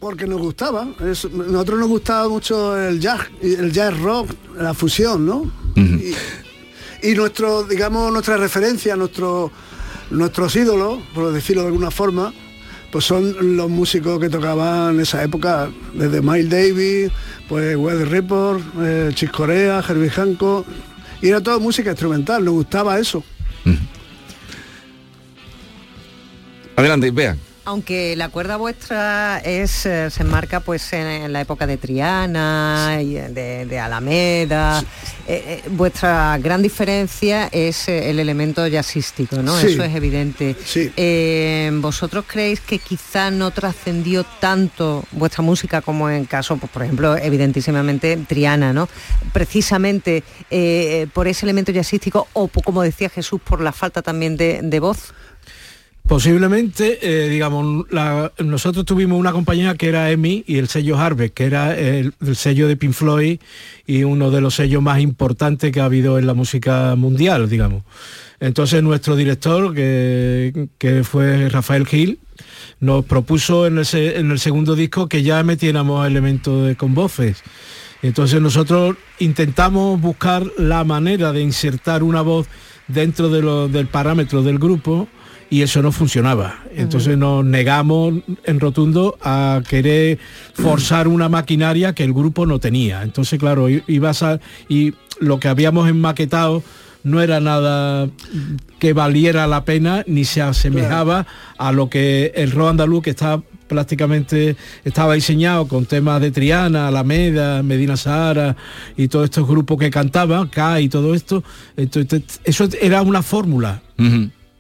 Porque nos gustaba. Es- nosotros nos gustaba mucho el jazz, el jazz rock, la fusión, ¿no? y, y nuestro, digamos, nuestra referencia, nuestro, nuestros ídolos, por decirlo de alguna forma, pues son los músicos que tocaban en esa época, desde Miles Davis, pues Weather Report, eh, Chis Corea, Herbie Hancock, y era toda música instrumental, nos gustaba eso. Adelante, vean. Aunque la cuerda vuestra es, eh, se enmarca pues en, en la época de Triana, y eh, de, de Alameda, eh, eh, vuestra gran diferencia es el elemento jazzístico, ¿no? Sí. Eso es evidente. Eh, ¿Vosotros creéis que quizá no trascendió tanto vuestra música como en caso, pues, por ejemplo, evidentísimamente Triana, ¿no? Precisamente por ese elemento jazzístico o, como decía Jesús, por la falta también de, de voz? Posiblemente, eh, digamos, nosotros tuvimos una compañía que era EMI y el sello Harvest, que era el, el sello de Pink Floyd y uno de los sellos más importantes que ha habido en la música mundial, digamos. Entonces nuestro director, que, fue Rafael Gil, nos propuso en el, segundo disco que ya metiéramos elementos de, con voces. Entonces nosotros intentamos buscar la manera de insertar una voz dentro del parámetro del grupo y eso no funcionaba. Entonces nos negamos en rotundo a querer forzar una maquinaria que el grupo no tenía. Entonces, claro, ibas a, y lo que habíamos enmaquetado no era nada que valiera la pena ni se asemejaba a lo que el rock andaluz que está prácticamente estaba diseñado con temas de Triana, Alameda, Medina Sahara y todos estos grupos que cantaban, K y todo esto. Entonces, eso era una fórmula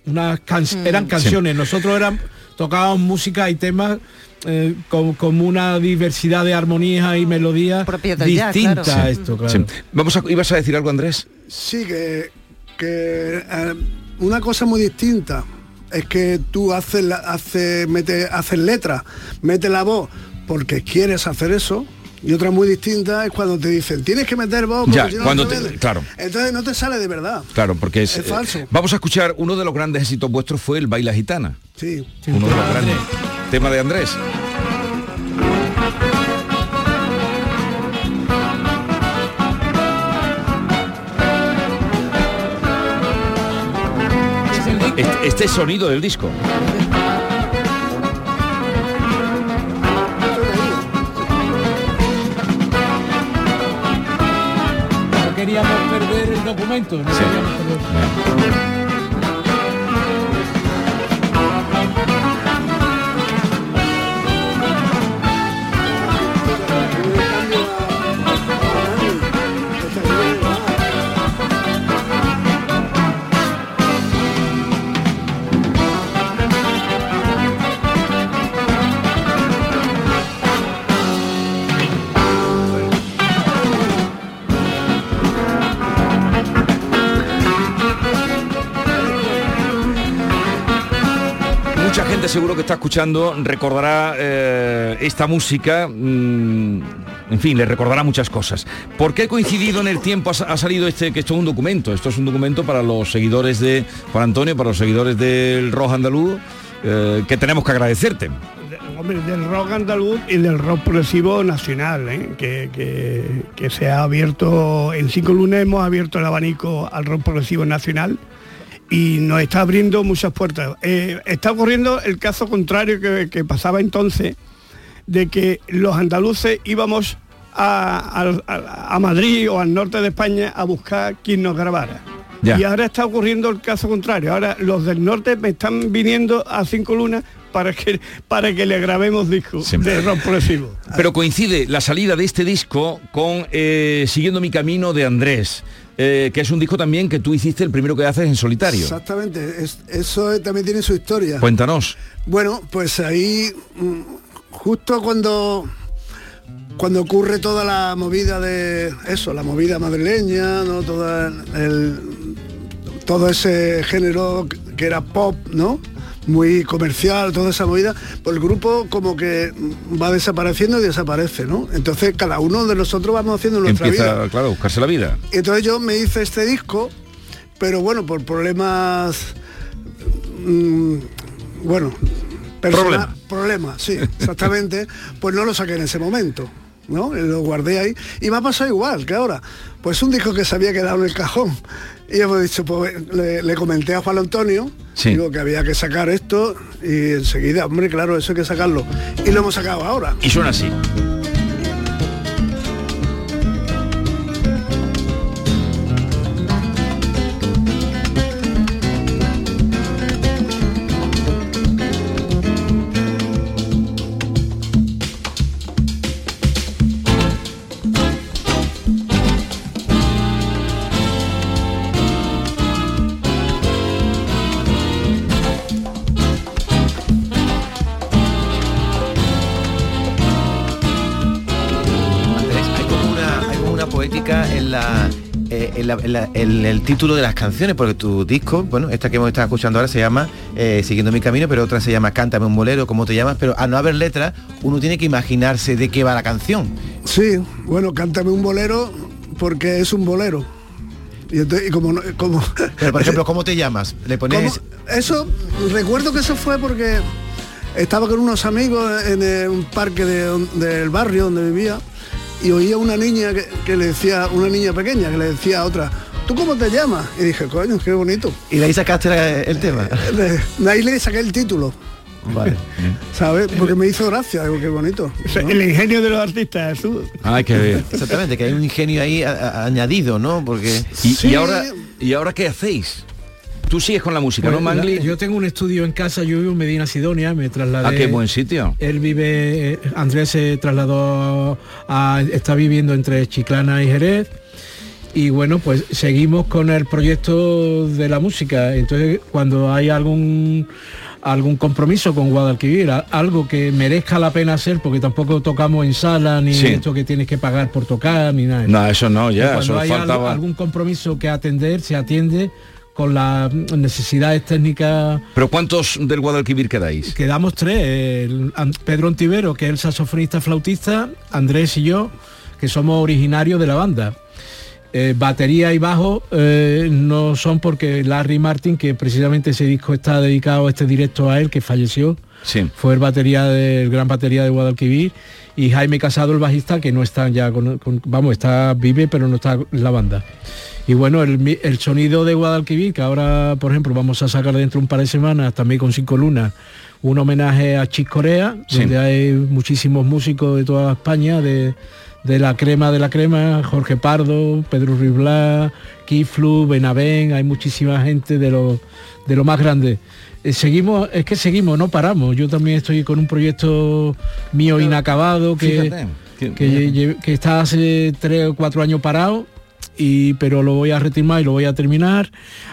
unas can- eran canciones nosotros eran tocábamos música y temas eh, con, con una diversidad de armonías y melodías del jazz, distinta claro. a esto claro. Sí. Vamos a, ¿Ibas a decir algo, Andrés? Sí, que, que, eh, una cosa muy distinta es que tú haces, la- haces, mete, haces letras, metes la voz porque quieres hacer eso. Y otra muy distinta es cuando te dicen, tienes que meter porque Ya, si no, cuando te te- vende". claro. Entonces no te sale de verdad. Claro, porque es, Es falso. eh, vamos a escuchar uno de los grandes éxitos vuestros fue el Baila Gitana. Sí. Uno de los grandes. Tema de Andrés. Este, este sonido del disco. queríamos perder el documento, no sí. queríamos perder. Mucha gente seguro que está escuchando recordará eh, esta música, mm, en fin, le recordará muchas cosas. ¿Por qué ha coincidido en el tiempo, ha, sa- ha salido este, que esto es un documento? Esto es un documento para los seguidores de Juan Antonio, para los seguidores del Rojo Andaluz, eh, que tenemos que agradecerte. Hombre, del rock andaluz y del rock progresivo nacional, ¿eh? que, que- que se ha abierto, en cinco lunes hemos abierto el abanico al rock progresivo nacional y nos está abriendo muchas puertas. Eh, está ocurriendo el caso contrario que, que pasaba entonces, de que los andaluces íbamos a, a- a Madrid o al norte de España a buscar quien nos grabara. Ya. Y ahora está ocurriendo el caso contrario. Ahora los del norte me están viniendo a cinco lunas para que para que le grabemos discos de rock progresivo. Pero coincide la salida de este disco con eh, Siguiendo mi camino de Andrés, eh, que es un disco también que tú hiciste el primero que haces en solitario. Exactamente, es- eso también tiene su historia. Cuéntanos. Bueno, pues ahí, mm, justo cuando cuando ocurre toda la movida de eso, la movida madrileña, ¿no? Toda el, todo ese género que era pop, ¿no? Muy comercial, toda esa movida, pues el grupo como que va desapareciendo y desaparece, ¿no? Entonces cada uno de nosotros vamos haciendo nuestra Empieza, vida. claro, a buscarse la vida. Y entonces yo me hice este disco, pero bueno, por problemas, mm, bueno, Problema. problemas, sí, exactamente, pues no lo saqué en ese momento. ¿no? Lo guardé ahí y me ha pasado igual que ahora. Pues un disco que se había quedado en el cajón. Y hemos dicho, pues le, le comenté a Juan Antonio, Sí. digo que había que sacar esto y enseguida, hombre, claro, eso hay que sacarlo. Y lo hemos sacado ahora. Y suena así. En el título de las canciones, porque tu disco, bueno, esta que hemos estado escuchando ahora se llama eh, Siguiendo mi camino, pero otra se llama Cántame un bolero, ¿cómo te llamas? Pero al no haber letra, uno tiene que imaginarse de qué va la canción. Sí, bueno, cántame un bolero porque es un bolero. Y, entonces- y como, no- como Pero por ejemplo, ¿cómo te llamas? Le pones... ¿Cómo? Eso, recuerdo que eso fue porque estaba con unos amigos en un parque de del barrio donde vivía y oía una niña que, que le decía, una niña pequeña que le decía a otra, ¿tú cómo te llamas? Y dije, coño, qué bonito. Y de ahí sacaste el tema. De, de ahí le saqué el título, Vale. ¿sabes? Porque me hizo gracia, digo, qué bonito. ¿no? El ingenio de los artistas, tú. Hay que ver. Exactamente, que hay un ingenio ahí a- a- añadido, ¿no? Porque... Y, y ahora, ¿Y ahora qué hacéis? Tú sigues con la música, Pues, ¿no, Mangli? la- yo tengo un estudio en casa, yo vivo en Medina Sidonia, me trasladé. Ah, qué buen sitio. Él vive, eh, Andrés se trasladó a, está viviendo entre Chiclana y Jerez. Y bueno, pues seguimos con el proyecto de la música. Entonces, cuando hay algún algún compromiso con Guadalquivir, algo que merezca la pena hacer, porque tampoco tocamos en sala, ni Sí. esto que tienes que pagar por tocar, ni nada. No, eso no, ya, Cuando eso hay faltaba. algún compromiso que atender, se atiende con las necesidades técnicas Pero ¿cuántos del Guadalquivir quedáis? Quedamos tres, el Pedro Ontivero, que es el saxofonista flautista, Andrés y yo, que somos originarios de la banda. Eh, batería y bajo eh, no son porque Larry Martin, que precisamente ese disco está dedicado, este directo a él, que falleció, Sí. fue el batería del gran batería de Guadalquivir, y Jaime Casado, el bajista, que no está ya con, con- vamos, está vive, pero no está en la banda. Y bueno, el, sonido de Guadalquivir, que ahora, por ejemplo, vamos a sacar dentro de un par de semanas, también con Cinco Lunas, un homenaje a Chis Corea, Sí. donde hay muchísimos músicos de toda España, de, de la crema de la crema, Jorge Pardo, Pedro Ruiz Blas, Kiflu, Benavén, hay muchísima gente de lo, de lo más grande. Eh, seguimos, es que seguimos, no paramos. Yo también estoy con un proyecto mío inacabado que, Fíjate, que- que, lle- que está hace tres o cuatro años parado. Y, pero lo voy a retomar y lo voy a terminar.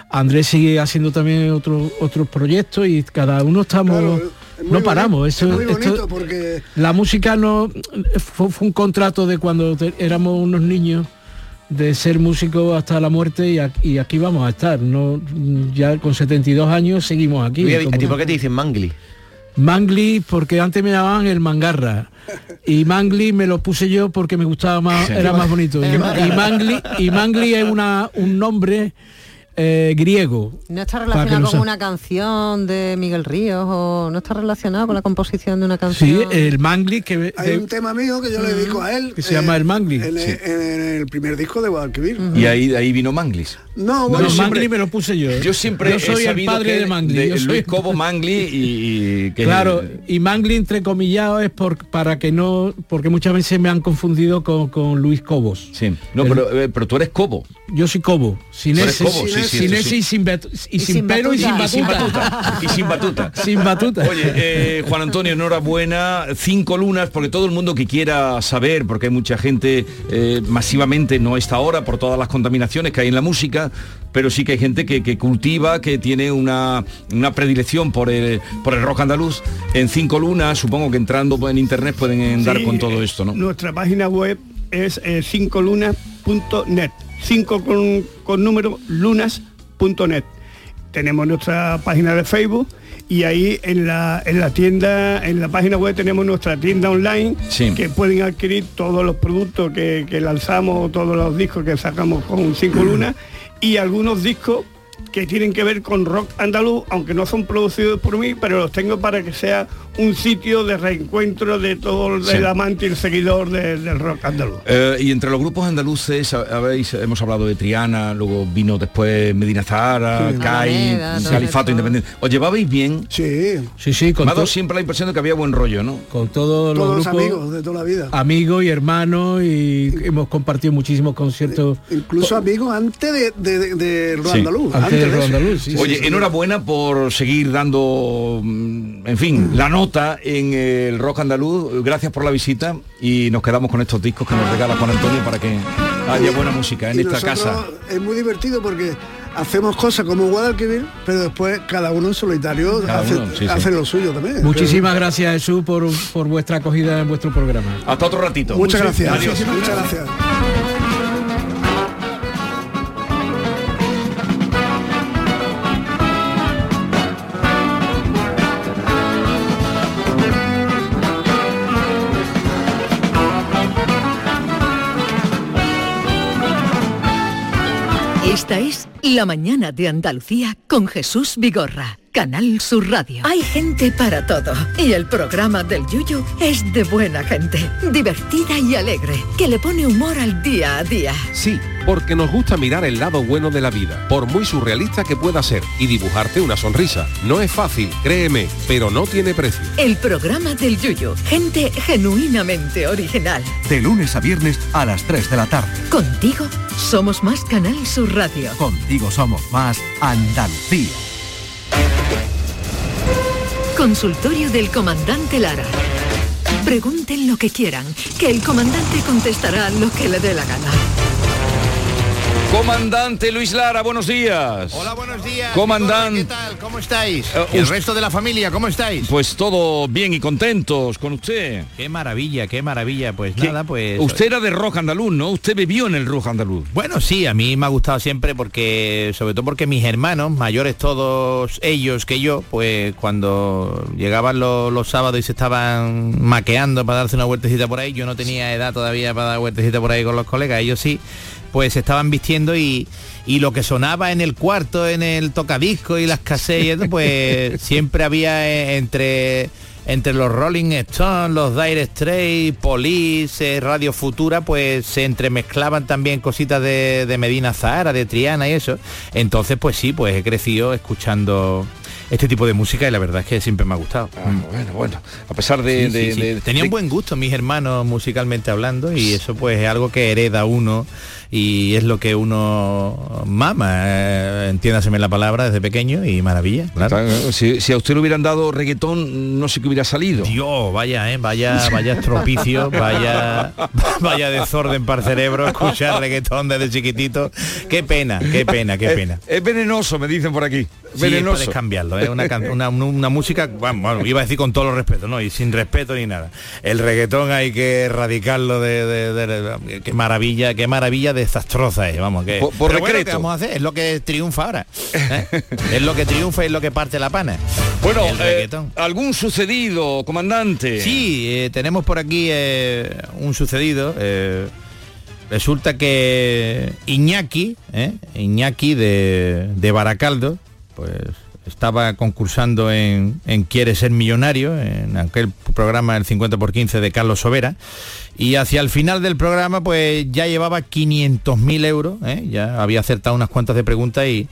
Andrés sigue haciendo también otros otros proyectos y cada uno estamos no paramos eso es muy esto- bonito porque la música no fue, fue un contrato de cuando éramos unos niños de ser músicos hasta la muerte y aquí, y aquí vamos a estar no ya con 72 años seguimos aquí Oye, ¿A como- ti por qué te dicen Mangli? Mangli porque antes me llamaban el mangarra y Mangli me lo puse yo porque me gustaba más era más bonito y, y. Mangli y Mangli es una un nombre eh, griego. ¿No está relacionado con una canción de Miguel Ríos o no está relacionado con la composición de una Sí, canción? el Mangli que, Hay de- un tema mío que yo le dedico a él. que se llama El Mangli. En, Sí. en el primer disco de Guadalquivir. Y ahí, ahí vino Manglis. No, No, bueno, Mangli siempre- me lo puse yo. Yo siempre Yo he soy el padre que de Mangli. de yo soy- Luis Cobo Mangli y, y que Claro, y Mangli entrecomillado es por, para que no, porque muchas veces me han confundido con, con Luis Cobos. Sí. No, El- pero, eh, pero tú eres Cobo. Yo soy Cobo, sin ese, Cobo, sí, sí, sin sí. y sin, y sin sin pelo y sin batuta. Sin batuta. batuta. Y sin batuta. Sin batuta. Oye, eh, Juan Antonio, enhorabuena. Cinco lunas, porque todo el mundo que quiera saber, porque hay mucha gente eh, masivamente, no a esta hora, por todas las contaminaciones que hay en la música, pero sí que hay gente que, que cultiva, que tiene una, una predilección por el, por el rock andaluz. En cinco lunas, supongo que entrando en internet pueden dar Sí, con todo eh, esto, ¿no? Nuestra página web es eh, cincolunas.net. Cinco con, con número lunas.net. Tenemos nuestra página de Facebook y ahí en la, en la tienda, en la página web tenemos nuestra tienda online Sí. que pueden adquirir todos los productos que, que lanzamos, todos los discos que sacamos con Cinco Lunas y algunos discos que tienen que ver con rock andaluz, aunque no son producidos por mí, pero los tengo para que sea un sitio de reencuentro de todo el Sí. amante y el seguidor de- del rock andaluz. Eh, y entre los grupos andaluces ha- habéis hemos hablado de Triana, luego vino después Medina Zahara, Sí. CAI, Califato. Independiente. ¿Os llevabais bien? Sí, Sí, sí, con, Me ha dado to- siempre la impresión de que había buen rollo, ¿no? con todos los todos los grupos, amigos de toda la vida. amigos y hermanos y hemos compartido muchísimos conciertos. Incluso amigos antes de, de, de- de Rock Sí, Andaluz. antes del de rock eso. andaluz, sí, Oye, sí, sí. enhorabuena por seguir dando, mm, en fin, la nota en el rock andaluz. Gracias por la visita y nos quedamos con estos discos que nos regala Juan Antonio para que haya buena música en Y esta casa. Es muy divertido porque hacemos cosas como Guadalquivir, pero después cada uno en solitario Cada hace, uno, sí, sí. hace lo suyo también. Muchísimas gracias Jesús por, por vuestra acogida en vuestro programa. Hasta otro ratito. Muchas gracias. Adiós. Muchas gracias. Esta es La Mañana de Andalucía con Jesús Vigorra, Canal Sur Radio. Hay gente para todo y el programa del Yuyu es de buena gente, divertida y alegre, que le pone humor al día a día. Sí, porque nos gusta mirar el lado bueno de la vida, por muy surrealista que pueda ser, y dibujarte una sonrisa. No es fácil, créeme, pero no tiene precio. El programa del Yuyu, gente genuinamente original. De lunes a viernes a las 3 de la tarde. Contigo somos más Canal Sur Radio. Contigo somos más Andalucía. Consultorio del comandante Lara. Pregunten lo que quieran, que el comandante contestará lo que le dé la gana. Comandante Luis Lara, buenos días. Hola, buenos días. Comandante. ¿Qué tal? ¿Cómo estáis? Eh, ¿Y el resto de la familia, cómo estáis? Pues todo bien y contentos con usted. Qué maravilla, qué maravilla. Pues ¿Qué- nada, pues... Usted era de rock andaluz, ¿no? Usted bebió en el rock andaluz. Bueno, sí, a mí me ha gustado siempre porque, sobre todo porque mis hermanos, mayores todos ellos que yo, pues cuando llegaban los, los sábados y se estaban maqueando para darse una vueltecita por ahí, yo no tenía edad todavía para dar vueltecita por ahí con los colegas, ellos sí, pues se estaban vistiendo y, y lo que sonaba en el cuarto, en el tocadisco y las eso, pues siempre había eh, entre entre los Rolling Stones, los Dire Straits, Police, eh, Radio Futura, pues se entremezclaban también cositas de, de Medina Zahara, de Triana y eso. Entonces, pues sí, pues he crecido escuchando este tipo de música y la verdad es que siempre me ha gustado. Mm. bueno, bueno. A pesar de... Sí, de- sí. de- Tenían de- buen gusto mis hermanos musicalmente hablando y eso pues es algo que hereda uno y es lo que uno mama, eh, entiéndaseme la palabra desde pequeño y maravilla, claro. Si, si a usted le hubieran dado reggaetón, no sé qué hubiera salido. Dios, vaya, eh, vaya, vaya estropicio, vaya, vaya desorden para el cerebro, escuchar reggaetón desde chiquitito. Qué pena, qué pena, qué Es- pena. Es, venenoso, me dicen por aquí. Sí, venenoso. puedes cambiarlo, es una, una, una música, bueno, bueno, iba a decir con todo los respeto, no, y sin respeto ni nada. El reggaetón hay que erradicarlo de, de- de- de- qué maravilla, qué maravilla desastrosa es, vamos, que Por- por bueno, decreto. ¿qué vamos a hacer? Es lo que triunfa ahora. ¿eh? es lo que triunfa y es lo que parte la pana. Bueno, eh, algún sucedido, comandante. Sí, eh, tenemos por aquí eh, un sucedido. resulta que Iñaki. Iñaki de, de Baracaldo, pues estaba concursando en, en Quiere ser millonario, en aquel programa El 50 por 15 de Carlos Sobera, y hacia el final del programa pues ya llevaba 500.000 euros, ¿eh? ya había acertado unas cuantas de preguntas y,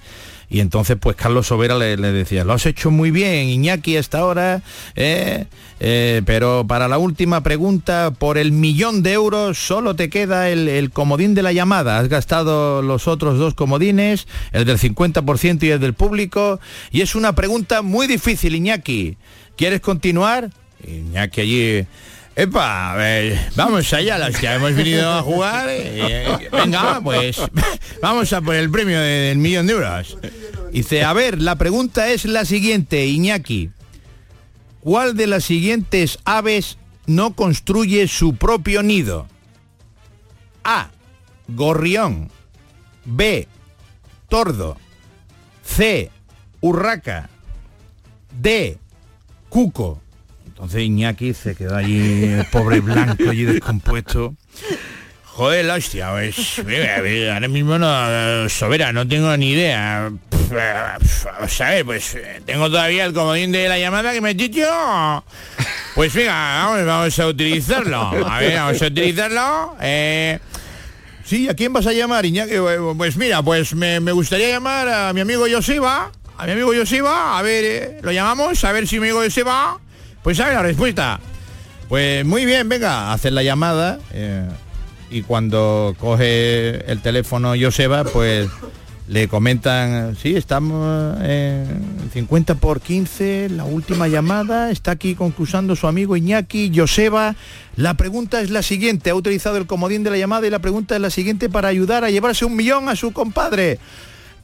y entonces pues Carlos Sobera le, le decía, lo has hecho muy bien, Iñaki, hasta ahora, ¿eh? Eh, pero para la última pregunta, por el millón de euros solo te queda el, el comodín de la llamada. Has gastado los otros dos comodines, el del 50% y el del público, y es una pregunta muy difícil, Iñaki. ¿Quieres continuar? Iñaki allí... Epa, vamos allá, las que hemos venido a jugar. eh, venga, pues vamos a por el premio de- del millón de euros. Dice, a ver, la pregunta es la siguiente, Iñaki. ¿Cuál de las siguientes aves no construye su propio nido? A. Gorrión. B. Tordo. C. Urraca. D. Cuco. Entonces Iñaki se quedó allí, pobre blanco, allí descompuesto. Joder, hostia, pues, mira, ahora mismo no, eh, Sobera, no tengo ni idea. Eh, Vamos ver, pues, eh, tengo todavía el comodín de la llamada que me he dicho. Pues venga, vamos, a utilizarlo. A ver, vamos a utilizarlo. Eh, sí, ¿a quién vas a llamar, Iñaki? Eh, Pues mira, pues me, me gustaría llamar a mi amigo Joseba. A mi amigo Joseba, a ver, eh, lo llamamos, a ver si mi amigo Joseba, pues sabe la respuesta. Pues muy bien, venga, hacer la llamada eh, y cuando coge el teléfono Joseba, pues le comentan, sí, estamos en 50 por 15, la última llamada, está aquí concursando su amigo Iñaki Joseba. La pregunta es la siguiente, ha utilizado el comodín de la llamada y la pregunta es la siguiente para ayudar a llevarse un millón a su compadre.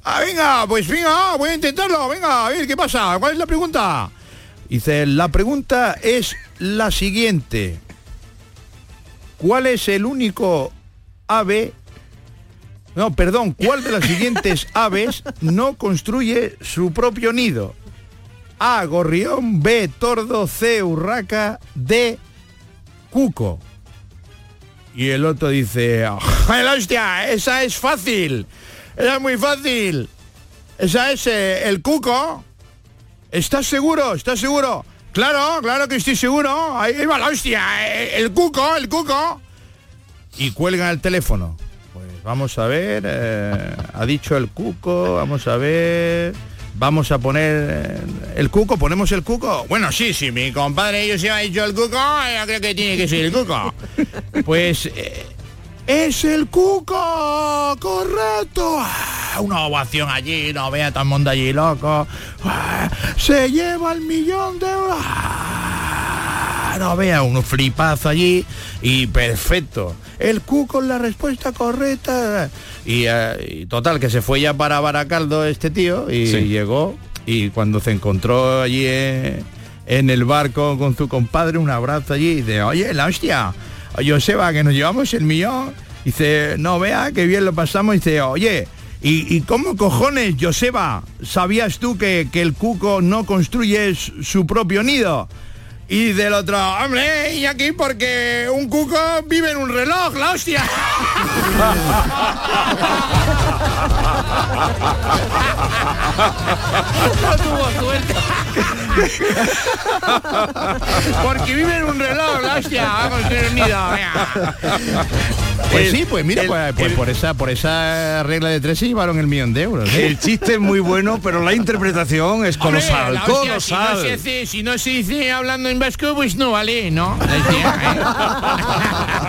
Ah, venga, pues venga, voy a intentarlo, venga, a ver qué pasa, ¿cuál es la pregunta? Dice, la pregunta es la siguiente. ¿Cuál es el único ave... No, perdón, ¿cuál de las siguientes aves no construye su propio nido? A, gorrión, B, tordo, C, urraca, D, cuco. Y el otro dice, ¡ay, la hostia! Esa es fácil. Esa es muy fácil. Esa es eh, el cuco. ¿Estás seguro? ¿Estás seguro? Claro, claro que estoy seguro. Ahí va la hostia. eh, El cuco, el cuco. Y cuelgan el teléfono. Pues vamos a ver. eh, ha dicho el cuco. Vamos a ver. Vamos a poner eh, el cuco. ¿Ponemos el cuco? Bueno, sí, sí. Mi compadre ellos se ha dicho el cuco. Yo creo que tiene que ser el cuco. Pues... ¡Es el Cuco! ¡Correcto! Ah, Una ovación allí, no vea todo el mundo allí loco. Ah, ¡Se lleva el millón de euros! Ah, No vea un flipazo allí y perfecto. El Cuco es la respuesta correcta. Y, eh, y total, que se fue ya para Baracaldo este tío y Sí. llegó y cuando se encontró allí eh, en el barco con su compadre, un abrazo allí y dice, oye, la hostia, Joseba, que nos llevamos el millón. Dice, no vea, que bien lo pasamos. Dice, oye, ¿y, cómo cojones, Joseba, sabías tú que, que el cuco no construye su propio nido? Y del otro, hombre, y aquí porque un cuco vive en un reloj, la hostia. No tuvo suerte. Porque vive en un reloj, la hostia, va a construir un nido. venga. Pues El- sí, pues mira, el- pues, pues el- por esa por esa regla de tres se llevaron el millón de euros. ¿eh? El chiste es muy bueno, pero la interpretación es Hombre, colosal, la hostia, colosal. Si no, se hace, si no se dice hablando en vasco, pues no vale, ¿no? Ha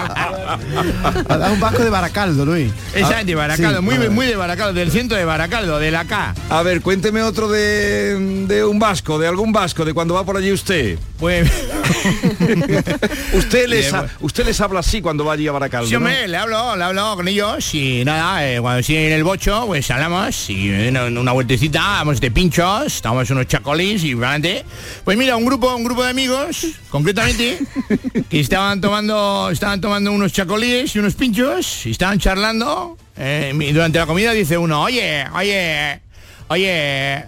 dado un vasco de Baracaldo, Luis. Esa de Baracaldo, Sí, muy, muy de Baracaldo, del centro de Baracaldo, de la K. A ver, cuénteme otro de, de un vasco, de algún vasco, de cuando va por allí usted. Pues usted les ha- usted les habla así cuando va allí a Baracaldo. Sí, ¿no? hombre, le hablo, le hablo con ellos y nada, eh, cuando estoy en el bocho, pues hablamos y eh, una, vueltecita, vamos de pinchos, tomamos unos chacolís y realmente, pues mira, un grupo, un grupo de amigos, concretamente, que estaban tomando, estaban tomando unos chacolíes y unos pinchos y estaban charlando. eh, y durante la comida dice uno, oye, oye, oye,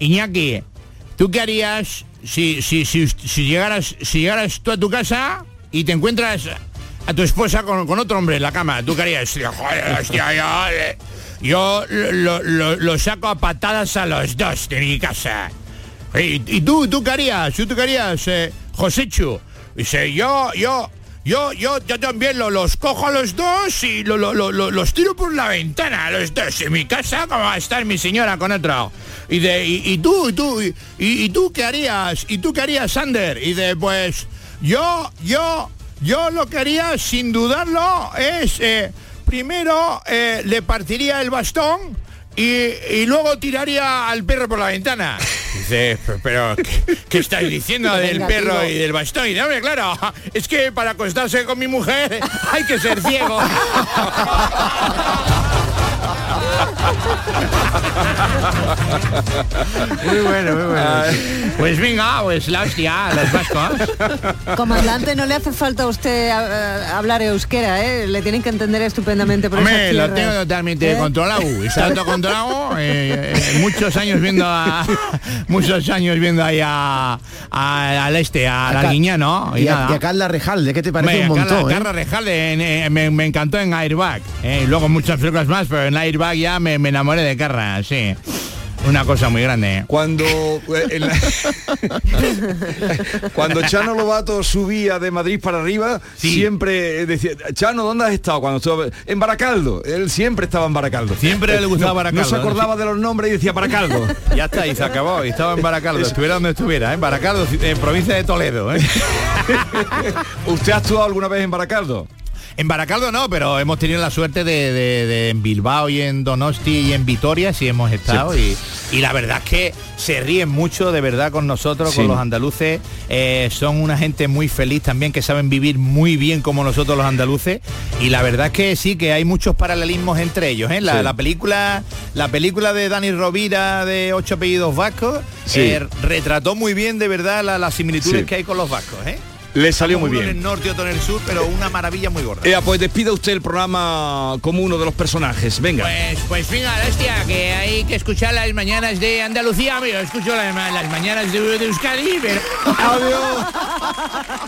Iñaki, ¿tú qué harías si, si, si, llegaras, llegaras tú a tu casa y te encuentras a tu esposa con, con otro hombre en la cama. ¿Tú qué harías? Joder, yo, eh, yo lo, lo- lo saco a patadas a los dos de mi casa. ¿Y, y tú, tú qué harías? ¿Tú, tú qué harías, eh, Josechu? Dice, yo, yo, yo, yo, yo también lo- los cojo a los dos y lo- lo- lo- lo- los tiro por la ventana a los dos. En mi casa, como va a estar mi señora con otro? Y de, y, tú, y tú, y, y tú qué harías? ¿Y tú qué harías, Sander? Y de, pues, yo, yo, yo lo que haría, sin dudarlo, es, eh, primero, eh, le partiría el bastón y, y luego tiraría al perro por la ventana. Dice, "Pero- ¿qué, qué estáis diciendo del perro y del bastón? Y hombre, claro, es que para acostarse con mi mujer hay que ser ciego. Muy bueno, muy bueno. Pues venga, pues la hostia, los vascos. Comandante, no le hace falta a usted a- a- hablar euskera, ¿eh? Le tienen que entender estupendamente por Hombre, lo tengo totalmente ¿Eh? controlado. Está todo controlado. eh, eh, muchos años viendo a muchos años viendo ahí a, a- al este, a Acá- Arguiñano. Y, a, nada. y a Carla Rejalde, ¿qué te parece Hombre, un Carla- montón? eh? Carla Rejalde, en- eh, me, me encantó en Airbag. eh, y luego muchas películas más, pero en Airbag ya me, me enamoré de Carla, sí. Una cosa muy grande. Cuando eh, la- cuando Chano Lobato subía de Madrid para arriba, siempre decía, Chano, ¿dónde has estado? Cuando estuvo en Baracaldo. Él siempre estaba en Baracaldo. Siempre le gustaba No- Baracaldo, No se acordaba de los nombres y decía Baracaldo. Ya está, y se acabó. Y estaba en Baracaldo, estuviera donde estuviera, en Baracaldo, en provincia de Toledo. ¿eh? ¿Usted ha actuado alguna vez en Baracaldo? En Baracaldo no, pero hemos tenido la suerte de, de- de en Bilbao y en Donosti y en Vitoria sí hemos estado y, y la verdad es que se ríen mucho de verdad con nosotros, Sí. con los andaluces. Eh, son una gente muy feliz también que saben vivir muy bien como nosotros los andaluces y la verdad es que sí que hay muchos paralelismos entre ellos. ¿eh? La, Sí. la película la película de Dani Rovira de ocho apellidos vascos eh, retrató muy bien de verdad la- las similitudes que hay con los vascos. ¿eh? Le salió muy Uno en bien. el norte otro en el sur, pero una maravilla muy gorda. Ea, pues despida usted el programa como uno de los personajes. Venga. Pues, pues venga, hostia, que hay que escuchar las mañanas de Andalucía, amigo. Escucho las, las mañanas de, de Euskadi, pero...